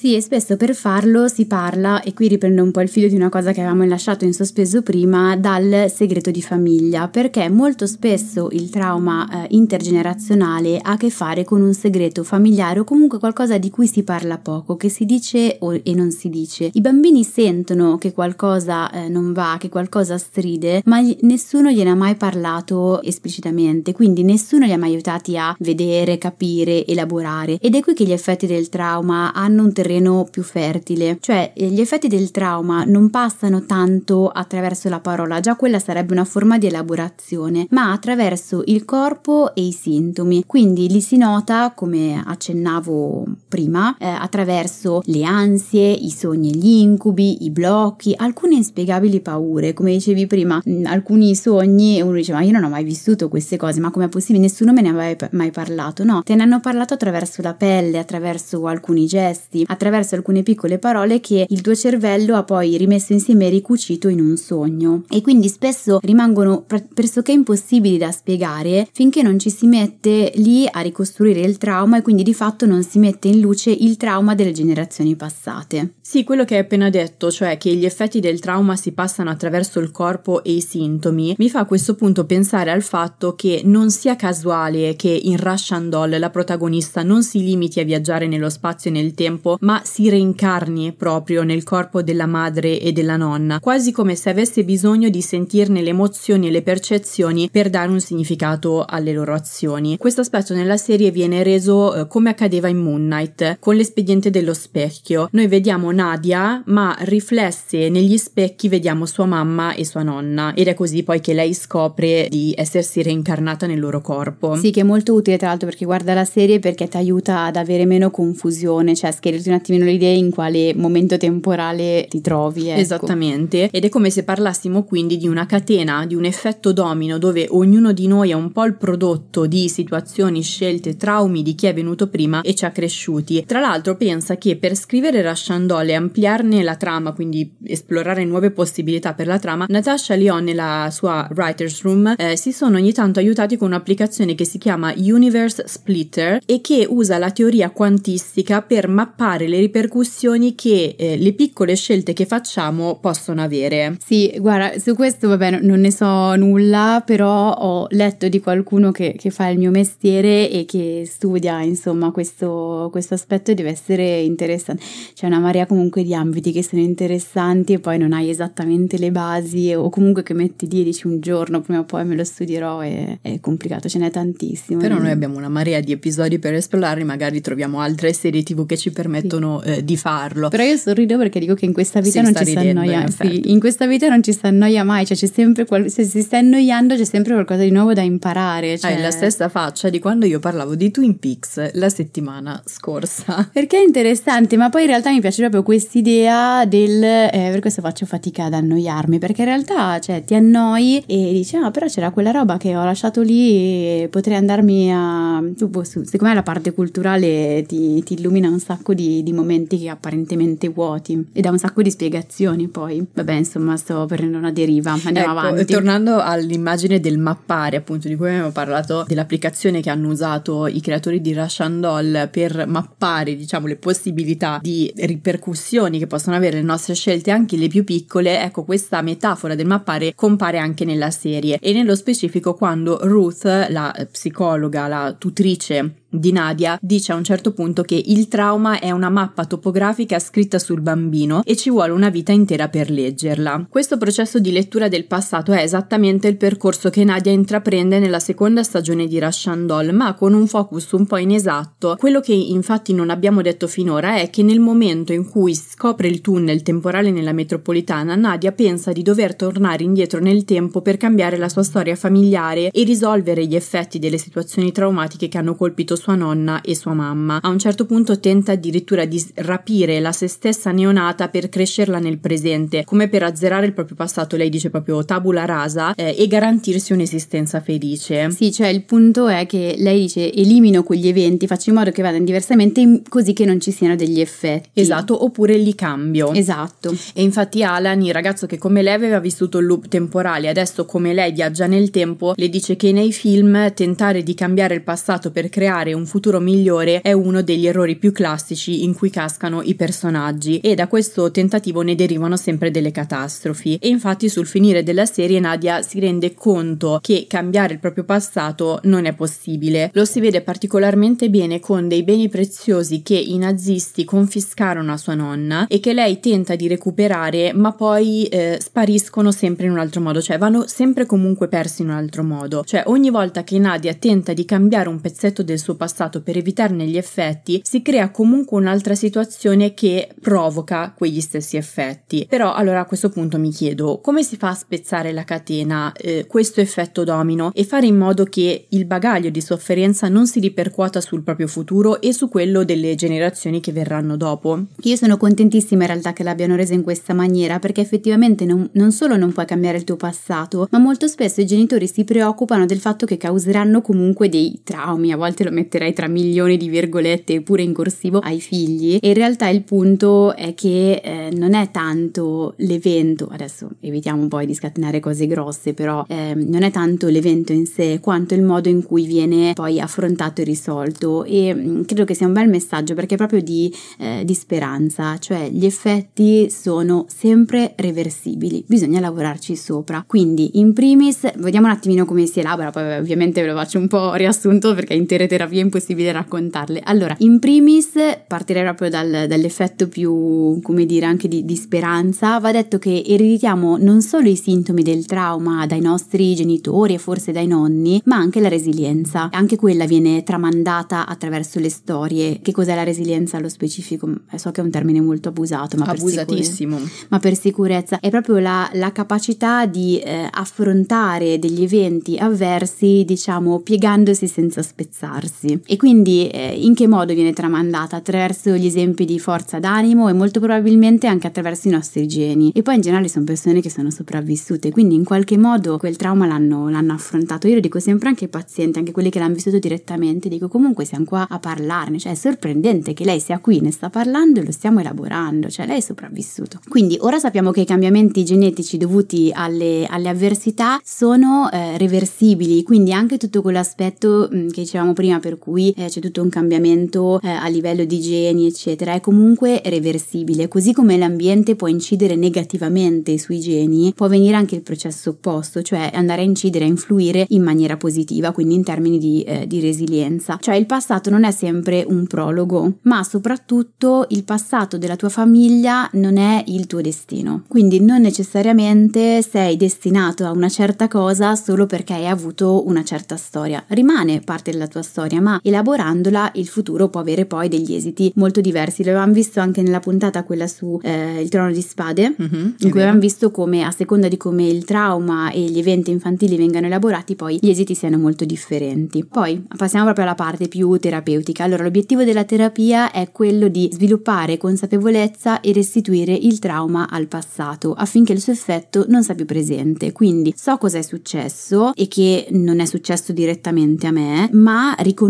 Sì, e spesso per farlo si parla, e qui riprendo un po' il filo di una cosa che avevamo lasciato in sospeso prima, dal segreto di famiglia, perché molto spesso il trauma eh, intergenerazionale ha a che fare con un segreto familiare o comunque qualcosa di cui si parla poco, che si dice o, e non si dice. I bambini sentono che qualcosa eh, non va, che qualcosa stride, ma gli, nessuno gliene ha mai parlato esplicitamente, quindi nessuno li ha mai aiutati a vedere, capire, elaborare. Ed è qui che gli effetti del trauma hanno un territorio terreno più fertile. Cioè gli effetti del trauma non passano tanto attraverso la parola, già quella sarebbe una forma di elaborazione, ma attraverso il corpo e i sintomi. Quindi li si nota, come accennavo prima, eh, attraverso le ansie, i sogni e gli incubi, i blocchi, alcune inspiegabili paure, come dicevi prima, mh, alcuni sogni e uno dice ma io non ho mai vissuto queste cose, ma com'è possibile? Nessuno me ne aveva mai parlato. No, te ne hanno parlato attraverso la pelle, attraverso alcuni gesti, attraverso alcune piccole parole che il tuo cervello ha poi rimesso insieme e ricucito in un sogno. E quindi spesso rimangono pressoché impossibili da spiegare finché non ci si mette lì a ricostruire il trauma e quindi di fatto non si mette in luce il trauma delle generazioni passate. Sì, quello che hai appena detto, cioè che gli effetti del trauma si passano attraverso il corpo e i sintomi, mi fa a questo punto pensare al fatto che non sia casuale che in Russian Doll la protagonista non si limiti a viaggiare nello spazio e nel tempo, ma si reincarni proprio nel corpo della madre e della nonna, quasi come se avesse bisogno di sentirne le emozioni e le percezioni per dare un significato alle loro azioni. Questo aspetto nella serie viene reso eh, come accadeva in Moon Knight, con l'espediente dello specchio. Noi vediamo Nadia, ma riflesse negli specchi vediamo sua mamma e sua nonna ed è così poi che lei scopre di essersi reincarnata nel loro corpo. Sì, che è molto utile tra l'altro perché guarda la serie perché ti aiuta ad avere meno confusione, cioè schiarirti un attimino l'idea in quale momento temporale ti trovi. Ecco. Esattamente, ed è come se parlassimo quindi di una catena, di un effetto domino dove ognuno di noi è un po' il prodotto di situazioni, scelte, traumi di chi è venuto prima e ci ha cresciuti. Tra l'altro pensa che per scrivere Russian Doll e ampliarne la trama, quindi esplorare nuove possibilità per la trama, Natasha Leon nella sua writer's room eh, si sono ogni tanto aiutati con un'applicazione che si chiama Universe Splitter e che usa la teoria quantistica per mappare le ripercussioni che eh, le piccole scelte che facciamo possono avere. Sì, guarda, su questo vabbè non ne so nulla, però ho letto di qualcuno che, che fa il mio mestiere e che studia insomma questo, questo aspetto deve essere interessante. C'è una marea comunque di ambiti che sono interessanti e poi non hai esattamente le basi o comunque che metti lì e dici un giorno prima o poi me lo studierò e è complicato, ce n'è tantissimo. Però noi abbiamo una marea di episodi per esplorare, magari troviamo altre serie tv che ci permettono sì. eh, di farlo. Però io sorrido perché dico che in questa vita sì, non ci si annoia, in, sì, in questa vita non ci si annoia mai, cioè c'è sempre qual- se si sta annoiando c'è sempre qualcosa di nuovo da imparare. Cioè... Hai la stessa faccia di quando io parlavo di Twin Peaks la settimana scorsa. Perché è interessante, ma poi in realtà mi piace proprio quest'idea del eh, per questo faccio fatica ad annoiarmi, perché in realtà cioè, ti annoi e dici ah però c'era quella roba che ho lasciato lì e potrei andarmi a... secondo me la parte culturale ti, ti illumina un sacco di, di, momenti che apparentemente vuoti e dà un sacco di spiegazioni poi. Vabbè insomma sto prendendo una deriva, andiamo ecco, avanti. Tornando all'immagine del mappare appunto di cui abbiamo parlato, dell'applicazione che hanno usato i creatori di Russian Doll per mappare diciamo le possibilità di ripercussioni che possono avere le nostre scelte anche le più piccole, ecco questa metafora del mappare compare anche nella serie e nello specifico quando Ruth, la psicologa, la tutrice di Nadia dice a un certo punto che il trauma è una mappa topografica scritta sul bambino e ci vuole una vita intera per leggerla. Questo processo di lettura del passato è esattamente il percorso che Nadia intraprende nella seconda stagione di Russian Doll, ma con un focus un po' inesatto. Quello che infatti non abbiamo detto finora è che nel momento in cui scopre il tunnel temporale nella metropolitana, Nadia pensa di dover tornare indietro nel tempo per cambiare la sua storia familiare e risolvere gli effetti delle situazioni traumatiche che hanno colpito sua nonna e sua mamma. A un certo punto tenta addirittura di rapire la se stessa neonata per crescerla nel presente, come per azzerare il proprio passato, lei dice proprio tabula rasa, eh, e garantirsi un'esistenza felice. Sì, cioè il punto è che lei dice elimino quegli eventi, faccio in modo che vadano diversamente così che non ci siano degli effetti. Esatto, oppure li cambio. Esatto. E infatti Alan, il ragazzo che come lei aveva vissuto il loop temporale, adesso come lei viaggia nel tempo, le dice che nei film tentare di cambiare il passato per creare un futuro migliore è uno degli errori più classici in cui cascano i personaggi e da questo tentativo ne derivano sempre delle catastrofi e infatti sul finire della serie Nadia si rende conto che cambiare il proprio passato non è possibile. Lo si vede particolarmente bene con dei beni preziosi che i nazisti confiscarono a sua nonna e che lei tenta di recuperare ma poi eh, spariscono sempre in un altro modo, cioè vanno sempre comunque persi in un altro modo. Cioè ogni volta che Nadia tenta di cambiare un pezzetto del suo passato per evitarne gli effetti, si crea comunque un'altra situazione che provoca quegli stessi effetti. Però allora a questo punto mi chiedo come si fa a spezzare la catena, eh, questo effetto domino e fare in modo che il bagaglio di sofferenza non si ripercuota sul proprio futuro e su quello delle generazioni che verranno dopo. Io sono contentissima in realtà che l'abbiano resa in questa maniera perché effettivamente non, non solo non puoi cambiare il tuo passato, ma molto spesso i genitori si preoccupano del fatto che causeranno comunque dei traumi, a volte lo metterei tra milioni di virgolette pure in corsivo ai figli. E in realtà il punto è che eh, non è tanto l'evento, adesso evitiamo poi di scatenare cose grosse, però eh, non è tanto l'evento in sé quanto il modo in cui viene poi affrontato e risolto. E mh, mm, credo che sia un bel messaggio perché è proprio di, eh, di speranza, cioè gli effetti sono sempre reversibili, bisogna lavorarci sopra. Quindi in primis vediamo un attimino come si elabora, poi ovviamente ve lo faccio un po' riassunto perché intere terapie è impossibile raccontarle. Allora, in primis partirei proprio dal, dall'effetto più, come dire, anche di, di speranza. Va detto che ereditiamo non solo i sintomi del trauma dai nostri genitori e forse dai nonni, ma anche la resilienza. Anche quella viene tramandata attraverso le storie. Che cos'è la resilienza allo specifico? Eh, so che è un termine molto abusato, ma abusatissimo. Per ma per sicurezza è proprio la, la capacità di eh, affrontare degli eventi avversi, diciamo, piegandosi senza spezzarsi. E quindi eh, in che modo viene tramandata? Attraverso gli esempi di forza d'animo e molto probabilmente anche attraverso i nostri geni. E poi in generale sono persone che sono sopravvissute, quindi in qualche modo quel trauma l'hanno, l'hanno affrontato. Io lo dico sempre anche ai pazienti, anche quelli che l'hanno vissuto direttamente, dico comunque siamo qua a parlarne, cioè è sorprendente che lei sia qui, ne sta parlando e lo stiamo elaborando, cioè lei è sopravvissuto. Quindi ora sappiamo che i cambiamenti genetici dovuti alle, alle avversità sono eh, reversibili, quindi anche tutto quell'aspetto mh, che dicevamo prima per cui eh, c'è tutto un cambiamento eh, a livello di geni, eccetera, è comunque reversibile, così come l'ambiente può incidere negativamente sui geni, può venire anche il processo opposto, cioè andare a incidere, a influire in maniera positiva, quindi in termini di, eh, di resilienza. Cioè il passato non è sempre un prologo, ma soprattutto il passato della tua famiglia non è il tuo destino. Quindi non necessariamente sei destinato a una certa cosa solo perché hai avuto una certa storia. Rimane parte della tua storia, ma elaborandola il futuro può avere poi degli esiti molto diversi. Lo avevamo visto anche nella puntata quella su eh, il trono di spade, mm-hmm, in cui avevamo visto come a seconda di come il trauma e gli eventi infantili vengano elaborati, poi gli esiti siano molto differenti. Poi passiamo proprio alla parte più terapeutica. Allora, l'obiettivo della terapia è quello di sviluppare consapevolezza e restituire il trauma al passato affinché il suo effetto non sia più presente. Quindi so cosa è successo e che non è successo direttamente a me, ma riconosco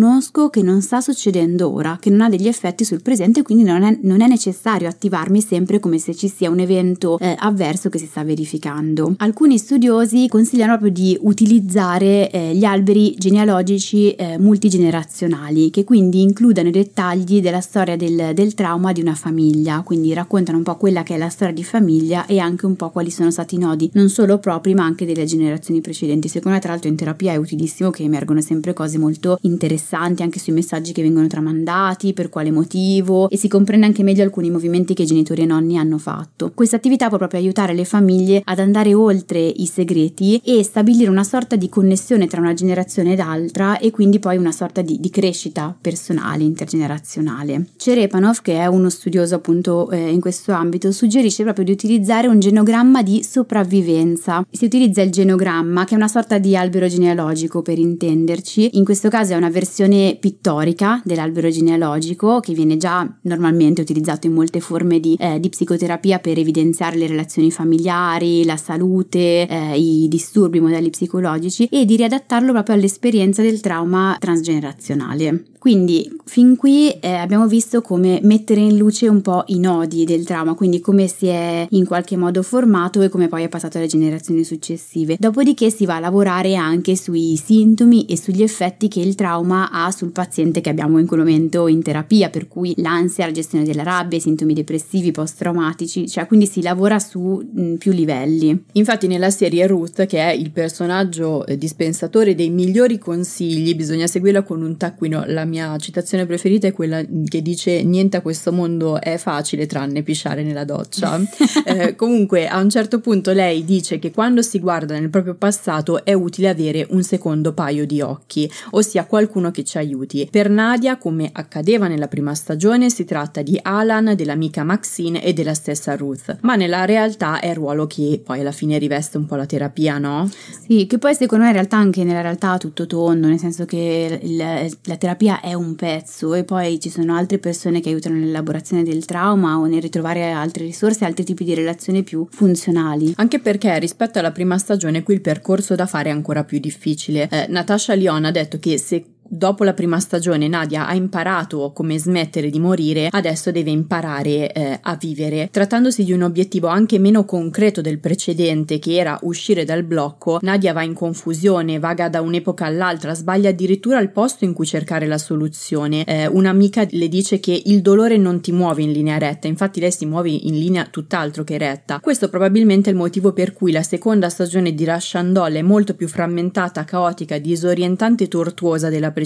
che non sta succedendo ora, che non ha degli effetti sul presente, quindi non è, non è necessario attivarmi sempre come se ci sia un evento eh, avverso che si sta verificando. Alcuni studiosi consigliano proprio di utilizzare eh, gli alberi genealogici eh, multigenerazionali, che quindi includano i dettagli della storia del, del trauma di una famiglia, quindi raccontano un po' quella che è la storia di famiglia e anche un po' quali sono stati i nodi, non solo propri ma anche delle generazioni precedenti. Secondo me tra l'altro in terapia è utilissimo che emergono sempre cose molto interessanti anche sui messaggi che vengono tramandati, per quale motivo e si comprende anche meglio alcuni movimenti che i genitori e nonni hanno fatto. Questa attività può proprio aiutare le famiglie ad andare oltre i segreti e stabilire una sorta di connessione tra una generazione ed altra e quindi poi una sorta di, di crescita personale, intergenerazionale. Cerepanov, che è uno studioso appunto eh, in questo ambito, suggerisce proprio di utilizzare un genogramma di sopravvivenza. Si utilizza il genogramma, che è una sorta di albero genealogico per intenderci. In questo caso è una versione pittorica dell'albero genealogico che viene già normalmente utilizzato in molte forme di, eh, di psicoterapia per evidenziare le relazioni familiari, la salute, eh, i disturbi, i modelli psicologici e di riadattarlo proprio all'esperienza del trauma transgenerazionale. Quindi fin qui eh, abbiamo visto come mettere in luce un po' i nodi del trauma, quindi come si è in qualche modo formato e come poi è passato alle generazioni successive. Dopodiché si va a lavorare anche sui sintomi e sugli effetti che il trauma ha sul paziente che abbiamo in quel momento in terapia, per cui l'ansia, la gestione della rabbia, i sintomi depressivi, post-traumatici, cioè quindi si lavora su mh, più livelli. Infatti nella serie Ruth, che è il personaggio eh, dispensatore dei migliori consigli, bisogna seguirla con un taccuino, la mia citazione preferita è quella che dice niente a questo mondo è facile tranne pisciare nella doccia. eh, comunque a un certo punto lei dice che quando si guarda nel proprio passato è utile avere un secondo paio di occhi, ossia qualcuno che ci aiuti. Per Nadia, come accadeva nella prima stagione, si tratta di Alan, dell'amica Maxine e della stessa Ruth, ma nella realtà è il ruolo che poi alla fine riveste un po' la terapia, no? Sì, che poi secondo me in realtà anche nella realtà tutto tondo, nel senso che il, la terapia è un pezzo e poi ci sono altre persone che aiutano nell'elaborazione del trauma o nel ritrovare altre risorse, altri tipi di relazioni più funzionali. Anche perché rispetto alla prima stagione qui il percorso da fare è ancora più difficile. Eh, Natasha Lyon ha detto che se dopo la prima stagione Nadia ha imparato come smettere di morire, adesso deve imparare eh, a vivere. Trattandosi di un obiettivo anche meno concreto del precedente, che era uscire dal blocco, Nadia va in confusione, vaga da un'epoca all'altra, sbaglia addirittura il posto in cui cercare la soluzione. Eh, un'amica le dice che il dolore non ti muove in linea retta, infatti lei si muove in linea tutt'altro che retta. Questo probabilmente è il motivo per cui la seconda stagione di Rush and Doll è molto più frammentata, caotica, disorientante e tortuosa della precedente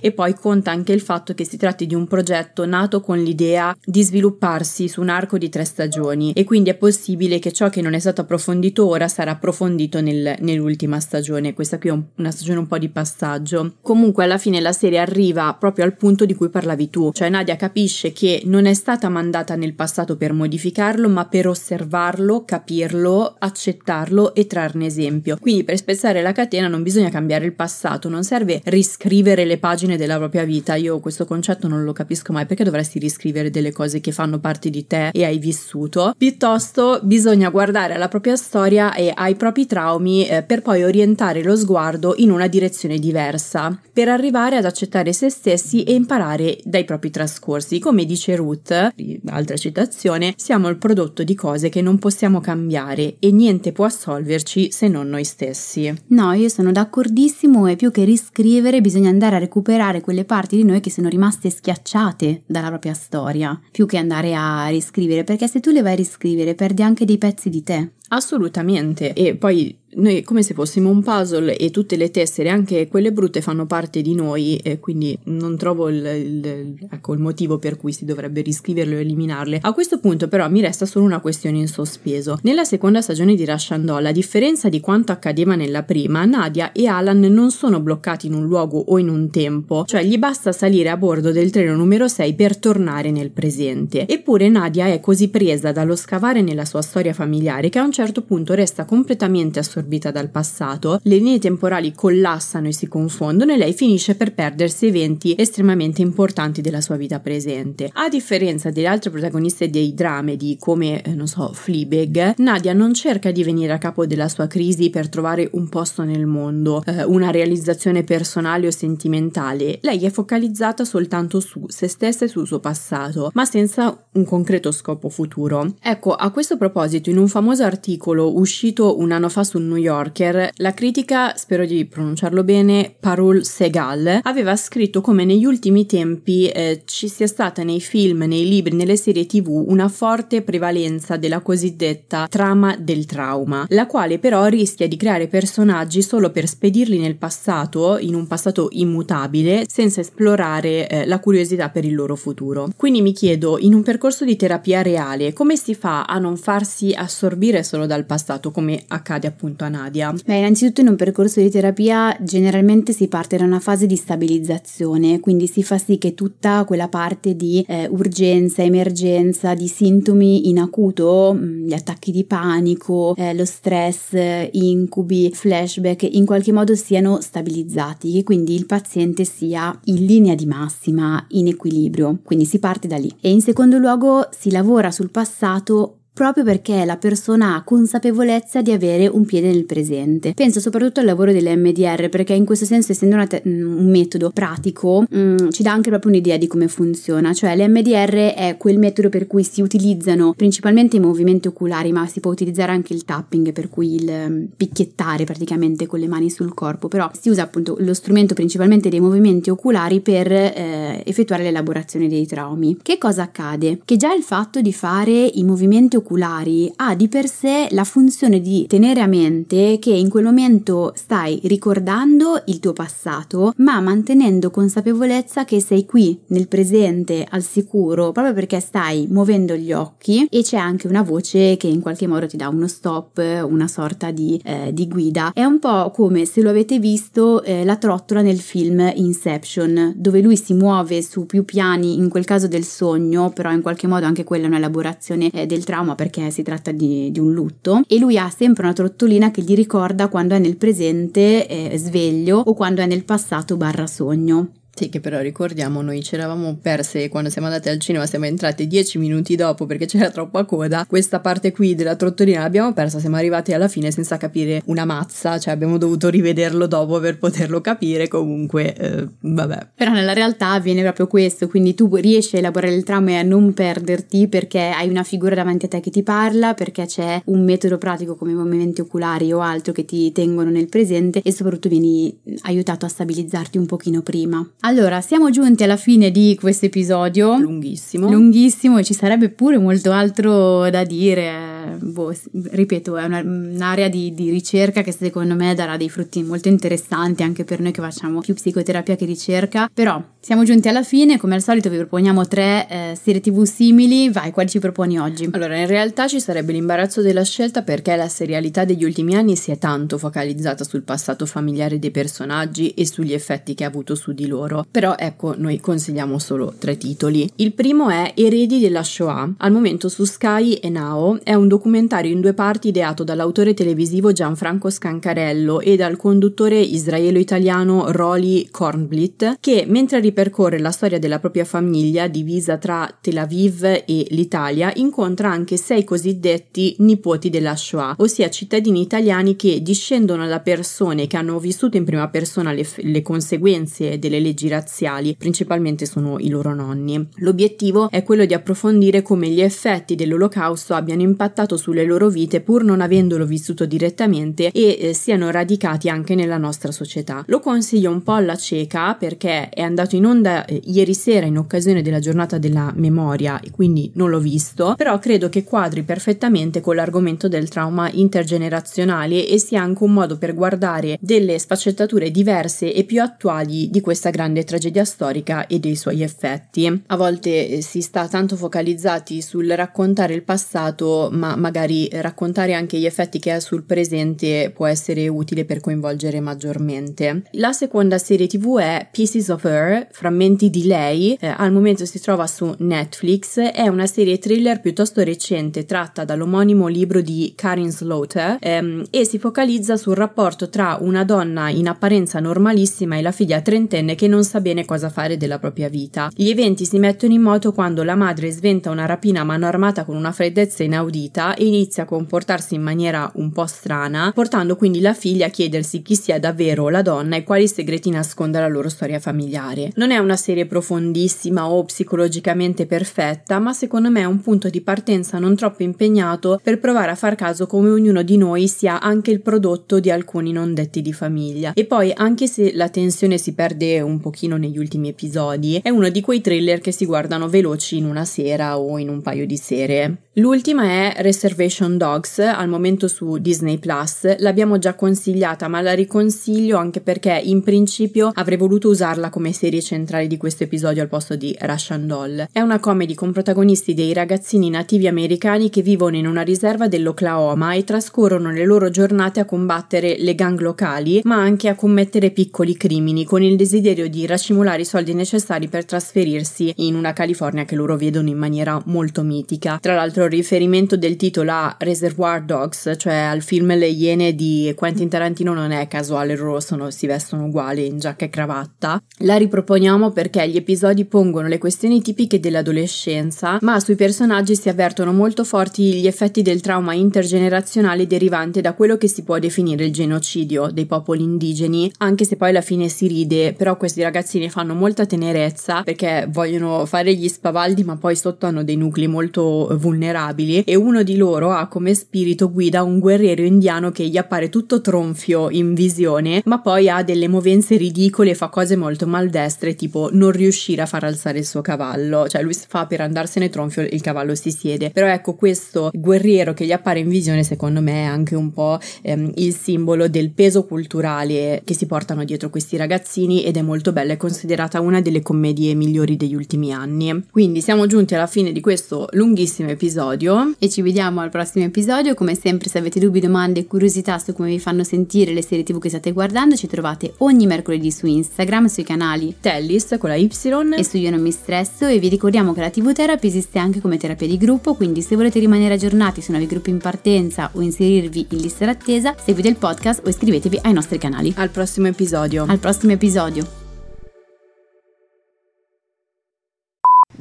e poi conta anche il fatto che si tratti di un progetto nato con l'idea di svilupparsi su un arco di tre stagioni e quindi è possibile che ciò che non è stato approfondito ora sarà approfondito nel, nell'ultima stagione. Questa qui è un, una stagione un po' di passaggio. Comunque alla fine la serie arriva proprio al punto di cui parlavi tu, cioè Nadia capisce che non è stata mandata nel passato per modificarlo ma per osservarlo, capirlo, accettarlo e trarne esempio. Quindi per spezzare la catena non bisogna cambiare il passato, non serve riscrivere riscrivere le pagine della propria vita. Io questo concetto non lo capisco mai perché dovresti riscrivere delle cose che fanno parte di te e hai vissuto. Piuttosto bisogna guardare alla propria storia e ai propri traumi eh, per poi orientare lo sguardo in una direzione diversa, per arrivare ad accettare se stessi e imparare dai propri trascorsi. Come dice Ruth, altra citazione, siamo il prodotto di cose che non possiamo cambiare e niente può assolverci se non noi stessi. No, io sono d'accordissimo e più che riscrivere bisogna bisogna andare a recuperare quelle parti di noi che sono rimaste schiacciate dalla propria storia, più che andare a riscrivere, perché se tu le vai a riscrivere perdi anche dei pezzi di te. Assolutamente, e poi noi come se fossimo un puzzle e tutte le tessere, anche quelle brutte, fanno parte di noi e quindi non trovo il, il, ecco, il motivo per cui si dovrebbe riscriverle o eliminarle. A questo punto però mi resta solo una questione in sospeso. Nella seconda stagione di Rush and Doll, a differenza di quanto accadeva nella prima, Nadia e Alan non sono bloccati in un luogo o in un tempo, cioè gli basta salire a bordo del treno numero 6 per tornare nel presente. Eppure Nadia è così presa dallo scavare nella sua storia familiare che a un certo punto resta completamente assorbita assorbita dal passato, le linee temporali collassano e si confondono e lei finisce per perdersi eventi estremamente importanti della sua vita presente. A differenza delle altre protagoniste dei dramedi come, eh, non so, Fleabag, Nadia non cerca di venire a capo della sua crisi per trovare un posto nel mondo, eh, una realizzazione personale o sentimentale. Lei è focalizzata soltanto su se stessa e sul suo passato, ma senza un concreto scopo futuro. Ecco, a questo proposito, in un famoso articolo uscito un anno fa sul New Yorker, la critica, spero di pronunciarlo bene, Parul Segal, aveva scritto come negli ultimi tempi eh, ci sia stata nei film, nei libri, nelle serie tv una forte prevalenza della cosiddetta trama del trauma, la quale però rischia di creare personaggi solo per spedirli nel passato, in un passato immutabile, senza esplorare eh, la curiosità per il loro futuro. Quindi mi chiedo, in un percorso di terapia reale, come si fa a non farsi assorbire solo dal passato, come accade appunto a Nadia? Beh, innanzitutto in un percorso di terapia generalmente si parte da una fase di stabilizzazione, quindi si fa sì che tutta quella parte di eh, urgenza, emergenza, di sintomi in acuto, mm, gli attacchi di panico, eh, lo stress, incubi, flashback, in qualche modo siano stabilizzati e quindi il paziente sia in linea di massima, in equilibrio. Quindi si parte da lì. E in secondo luogo si lavora sul passato proprio perché la persona ha consapevolezza di avere un piede nel presente. Penso soprattutto al lavoro delle MDR perché in questo senso essendo te- mm, un metodo pratico mh, mm, ci dà anche proprio un'idea di come funziona, cioè l'MDR è quel metodo per cui si utilizzano principalmente i movimenti oculari ma si può utilizzare anche il tapping per cui il um, picchiettare praticamente con le mani sul corpo, però si usa appunto lo strumento principalmente dei movimenti oculari per eh, effettuare l'elaborazione dei traumi. Che cosa accade? Che già il fatto di fare i movimenti oculari oculari ha di per sé la funzione di tenere a mente che in quel momento stai ricordando il tuo passato, ma mantenendo consapevolezza che sei qui nel presente al sicuro, proprio perché stai muovendo gli occhi e c'è anche una voce che in qualche modo ti dà uno stop, una sorta di, eh, di guida. È un po' come se lo avete visto eh, la trottola nel film Inception, dove lui si muove su più piani, in quel caso del sogno, però in qualche modo anche quella è un'elaborazione eh, del trauma perché si tratta di, di, un lutto, e lui ha sempre una trottolina che gli ricorda quando è nel presente eh, sveglio o quando è nel passato barra sogno. Sì, che però ricordiamo, noi ci eravamo perse quando siamo andati al cinema, siamo entrati dieci minuti dopo perché c'era troppa coda. Questa parte qui della trottolina l'abbiamo persa, siamo arrivati alla fine senza capire una mazza, cioè abbiamo dovuto rivederlo dopo per poterlo capire. Comunque, eh, vabbè. Però nella realtà avviene proprio questo, quindi tu riesci a elaborare il trauma e a non perderti perché hai una figura davanti a te che ti parla, perché c'è un metodo pratico come i movimenti oculari o altro che ti tengono nel presente e soprattutto vieni aiutato a stabilizzarti un pochino prima. Allora, siamo giunti alla fine di questo episodio. Lunghissimo. Lunghissimo e ci sarebbe pure molto altro da dire. Boh, ripeto, è una, un'area di, di, ricerca che secondo me darà dei frutti molto interessanti anche per noi che facciamo più psicoterapia che ricerca. Però siamo giunti alla fine, come al solito vi proponiamo tre eh, serie tv simili. Vai, quali ci proponi oggi? Allora, in realtà ci sarebbe l'imbarazzo della scelta perché la serialità degli ultimi anni si è tanto focalizzata sul passato familiare dei personaggi e sugli effetti che ha avuto su di loro però ecco noi consigliamo solo tre titoli. Il primo è Eredi della Shoah, al momento su Sky e Now, è un documentario in due parti ideato dall'autore televisivo Gianfranco Scancarello e dal conduttore israelo-italiano Rolly Kornblit, che mentre ripercorre la storia della propria famiglia divisa tra Tel Aviv e l'Italia, incontra anche sei cosiddetti nipoti della Shoah, ossia cittadini italiani che discendono da persone che hanno vissuto in prima persona le, le conseguenze delle leggi razziali, principalmente sono i loro nonni. L'obiettivo è quello di approfondire come gli effetti dell'olocausto abbiano impattato sulle loro vite pur non avendolo vissuto direttamente e eh, siano radicati anche nella nostra società. Lo consiglio un po' alla cieca perché è andato in onda eh, ieri sera in occasione della giornata della memoria e quindi non l'ho visto, però credo che quadri perfettamente con l'argomento del trauma intergenerazionale e sia anche un modo per guardare delle sfaccettature diverse e più attuali di questa grande grande tragedia storica e dei suoi effetti. A volte eh, si sta tanto focalizzati sul raccontare il passato, ma magari raccontare anche gli effetti che ha sul presente può essere utile per coinvolgere maggiormente. La seconda serie TV è Pieces of Her, frammenti di lei, eh, al momento si trova su Netflix, è una serie thriller piuttosto recente tratta dall'omonimo libro di Karin Slaughter ehm, e si focalizza sul rapporto tra una donna in apparenza normalissima e la figlia trentenne che non non sa bene cosa fare della propria vita. Gli eventi si mettono in moto quando la madre sventa una rapina a mano armata con una freddezza inaudita e inizia a comportarsi in maniera un po' strana, portando quindi la figlia a chiedersi chi sia davvero la donna e quali segreti nasconda la loro storia familiare. Non è una serie profondissima o psicologicamente perfetta, ma secondo me è un punto di partenza non troppo impegnato per provare a far caso come ognuno di noi sia anche il prodotto di alcuni non detti di famiglia. E poi, anche se la tensione si perde un po' pochino negli ultimi episodi, è uno di quei thriller che si guardano veloci in una sera o in un paio di sere. L'ultima è Reservation Dogs, al momento su Disney Plus. L'abbiamo già consigliata, ma la riconsiglio anche perché in principio avrei voluto usarla come serie centrale di questo episodio al posto di Russian Doll. È una comedy con protagonisti dei ragazzini nativi americani che vivono in una riserva dell'Oklahoma e trascorrono le loro giornate a combattere le gang locali, ma anche a commettere piccoli crimini con il desiderio di racimolare i soldi necessari per trasferirsi in una California che loro vedono in maniera molto mitica. Tra l'altro riferimento del titolo a Reservoir Dogs, cioè al film Le Iene di Quentin Tarantino, non è casuale, loro sono, si vestono uguali in giacca e cravatta. La riproponiamo perché gli episodi pongono le questioni tipiche dell'adolescenza, ma sui personaggi si avvertono molto forti gli effetti del trauma intergenerazionale derivante da quello che si può definire il genocidio dei popoli indigeni, anche se poi alla fine si ride, però questi ragazzini fanno molta tenerezza perché vogliono fare gli spavaldi, ma poi sotto hanno dei nuclei molto vulnerabili vulnerabili e uno di loro ha come spirito guida un guerriero indiano che gli appare tutto tronfio in visione, ma poi ha delle movenze ridicole e fa cose molto maldestre, tipo non riuscire a far alzare il suo cavallo. Cioè lui fa per andarsene tronfio, il cavallo si siede. Però ecco, questo guerriero che gli appare in visione, secondo me, è anche un po' ehm, il simbolo del peso culturale che si portano dietro questi ragazzini ed è molto bella, è considerata una delle commedie migliori degli ultimi anni. Quindi siamo giunti alla fine di questo lunghissimo episodio e ci vediamo al prossimo episodio. Come sempre, se avete dubbi, domande e curiosità su come vi fanno sentire le serie TV che state guardando, ci trovate ogni mercoledì su Instagram, sui canali Tellis con la Y e su Io non mi stresso e vi ricordiamo che la TV Therapy esiste anche come terapia di gruppo, quindi se volete rimanere aggiornati su nuovi gruppi in partenza o inserirvi in lista d'attesa, seguite il podcast o iscrivetevi ai nostri canali. Al prossimo episodio. Al prossimo episodio.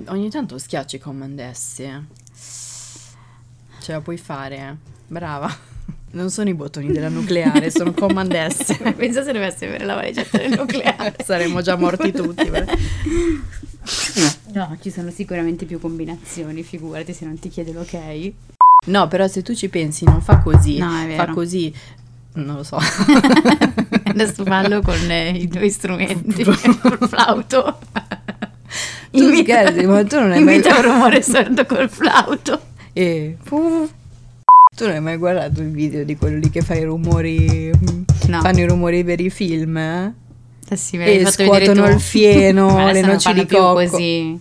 Ogni tanto schiacci Command S. Ce la puoi fare. Brava. Non sono i bottoni della nucleare, sono Command S. Pensa se dovessi avere la valigetta del nucleare. Saremmo già morti tutti. no, ci sono sicuramente più combinazioni, figurati se non ti chiede l'ok. No, però se tu ci pensi non fa così, no, è vero. fa così non lo so. Adesso fallo con eh, i due strumenti, col flauto. Tu invita, scherzi, ma tu non hai mai... Invita un rumore sordo col flauto. E... Tu non hai mai guardato il video di quello lì che fa i rumori... No. Fanno i rumori per i film, eh? Sì, e scuotono il fieno, le noci di cocco. così.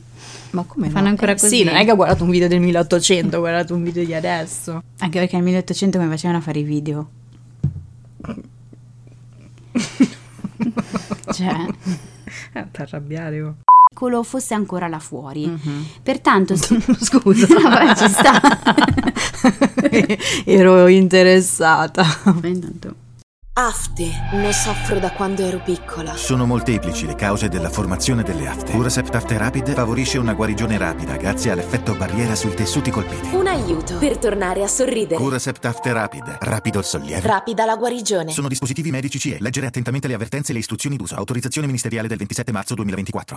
Ma come fanno no? ancora così? Sì, non è che ho guardato un video del 1800, ho guardato un video di adesso. Anche perché nel 1800 come facevano a fare i video? cioè... Eh, per arrabbiare, oh piccolo fosse ancora là fuori. Mm-hmm. Pertanto, si... scusa, Vabbè, ci sta. Ero interessata. Intanto. Afte, ne soffro da quando ero piccola. Sono molteplici le cause della formazione delle afte. Curasept Afte Rapid favorisce una guarigione rapida grazie all'effetto barriera sui tessuti colpiti. Un aiuto per tornare a sorridere. Curasept Afte Rapid, rapido il sollievo. Rapida la guarigione. Sono dispositivi medici CE. Leggere attentamente le avvertenze e le istruzioni d'uso. Autorizzazione ministeriale del 27 marzo 2024.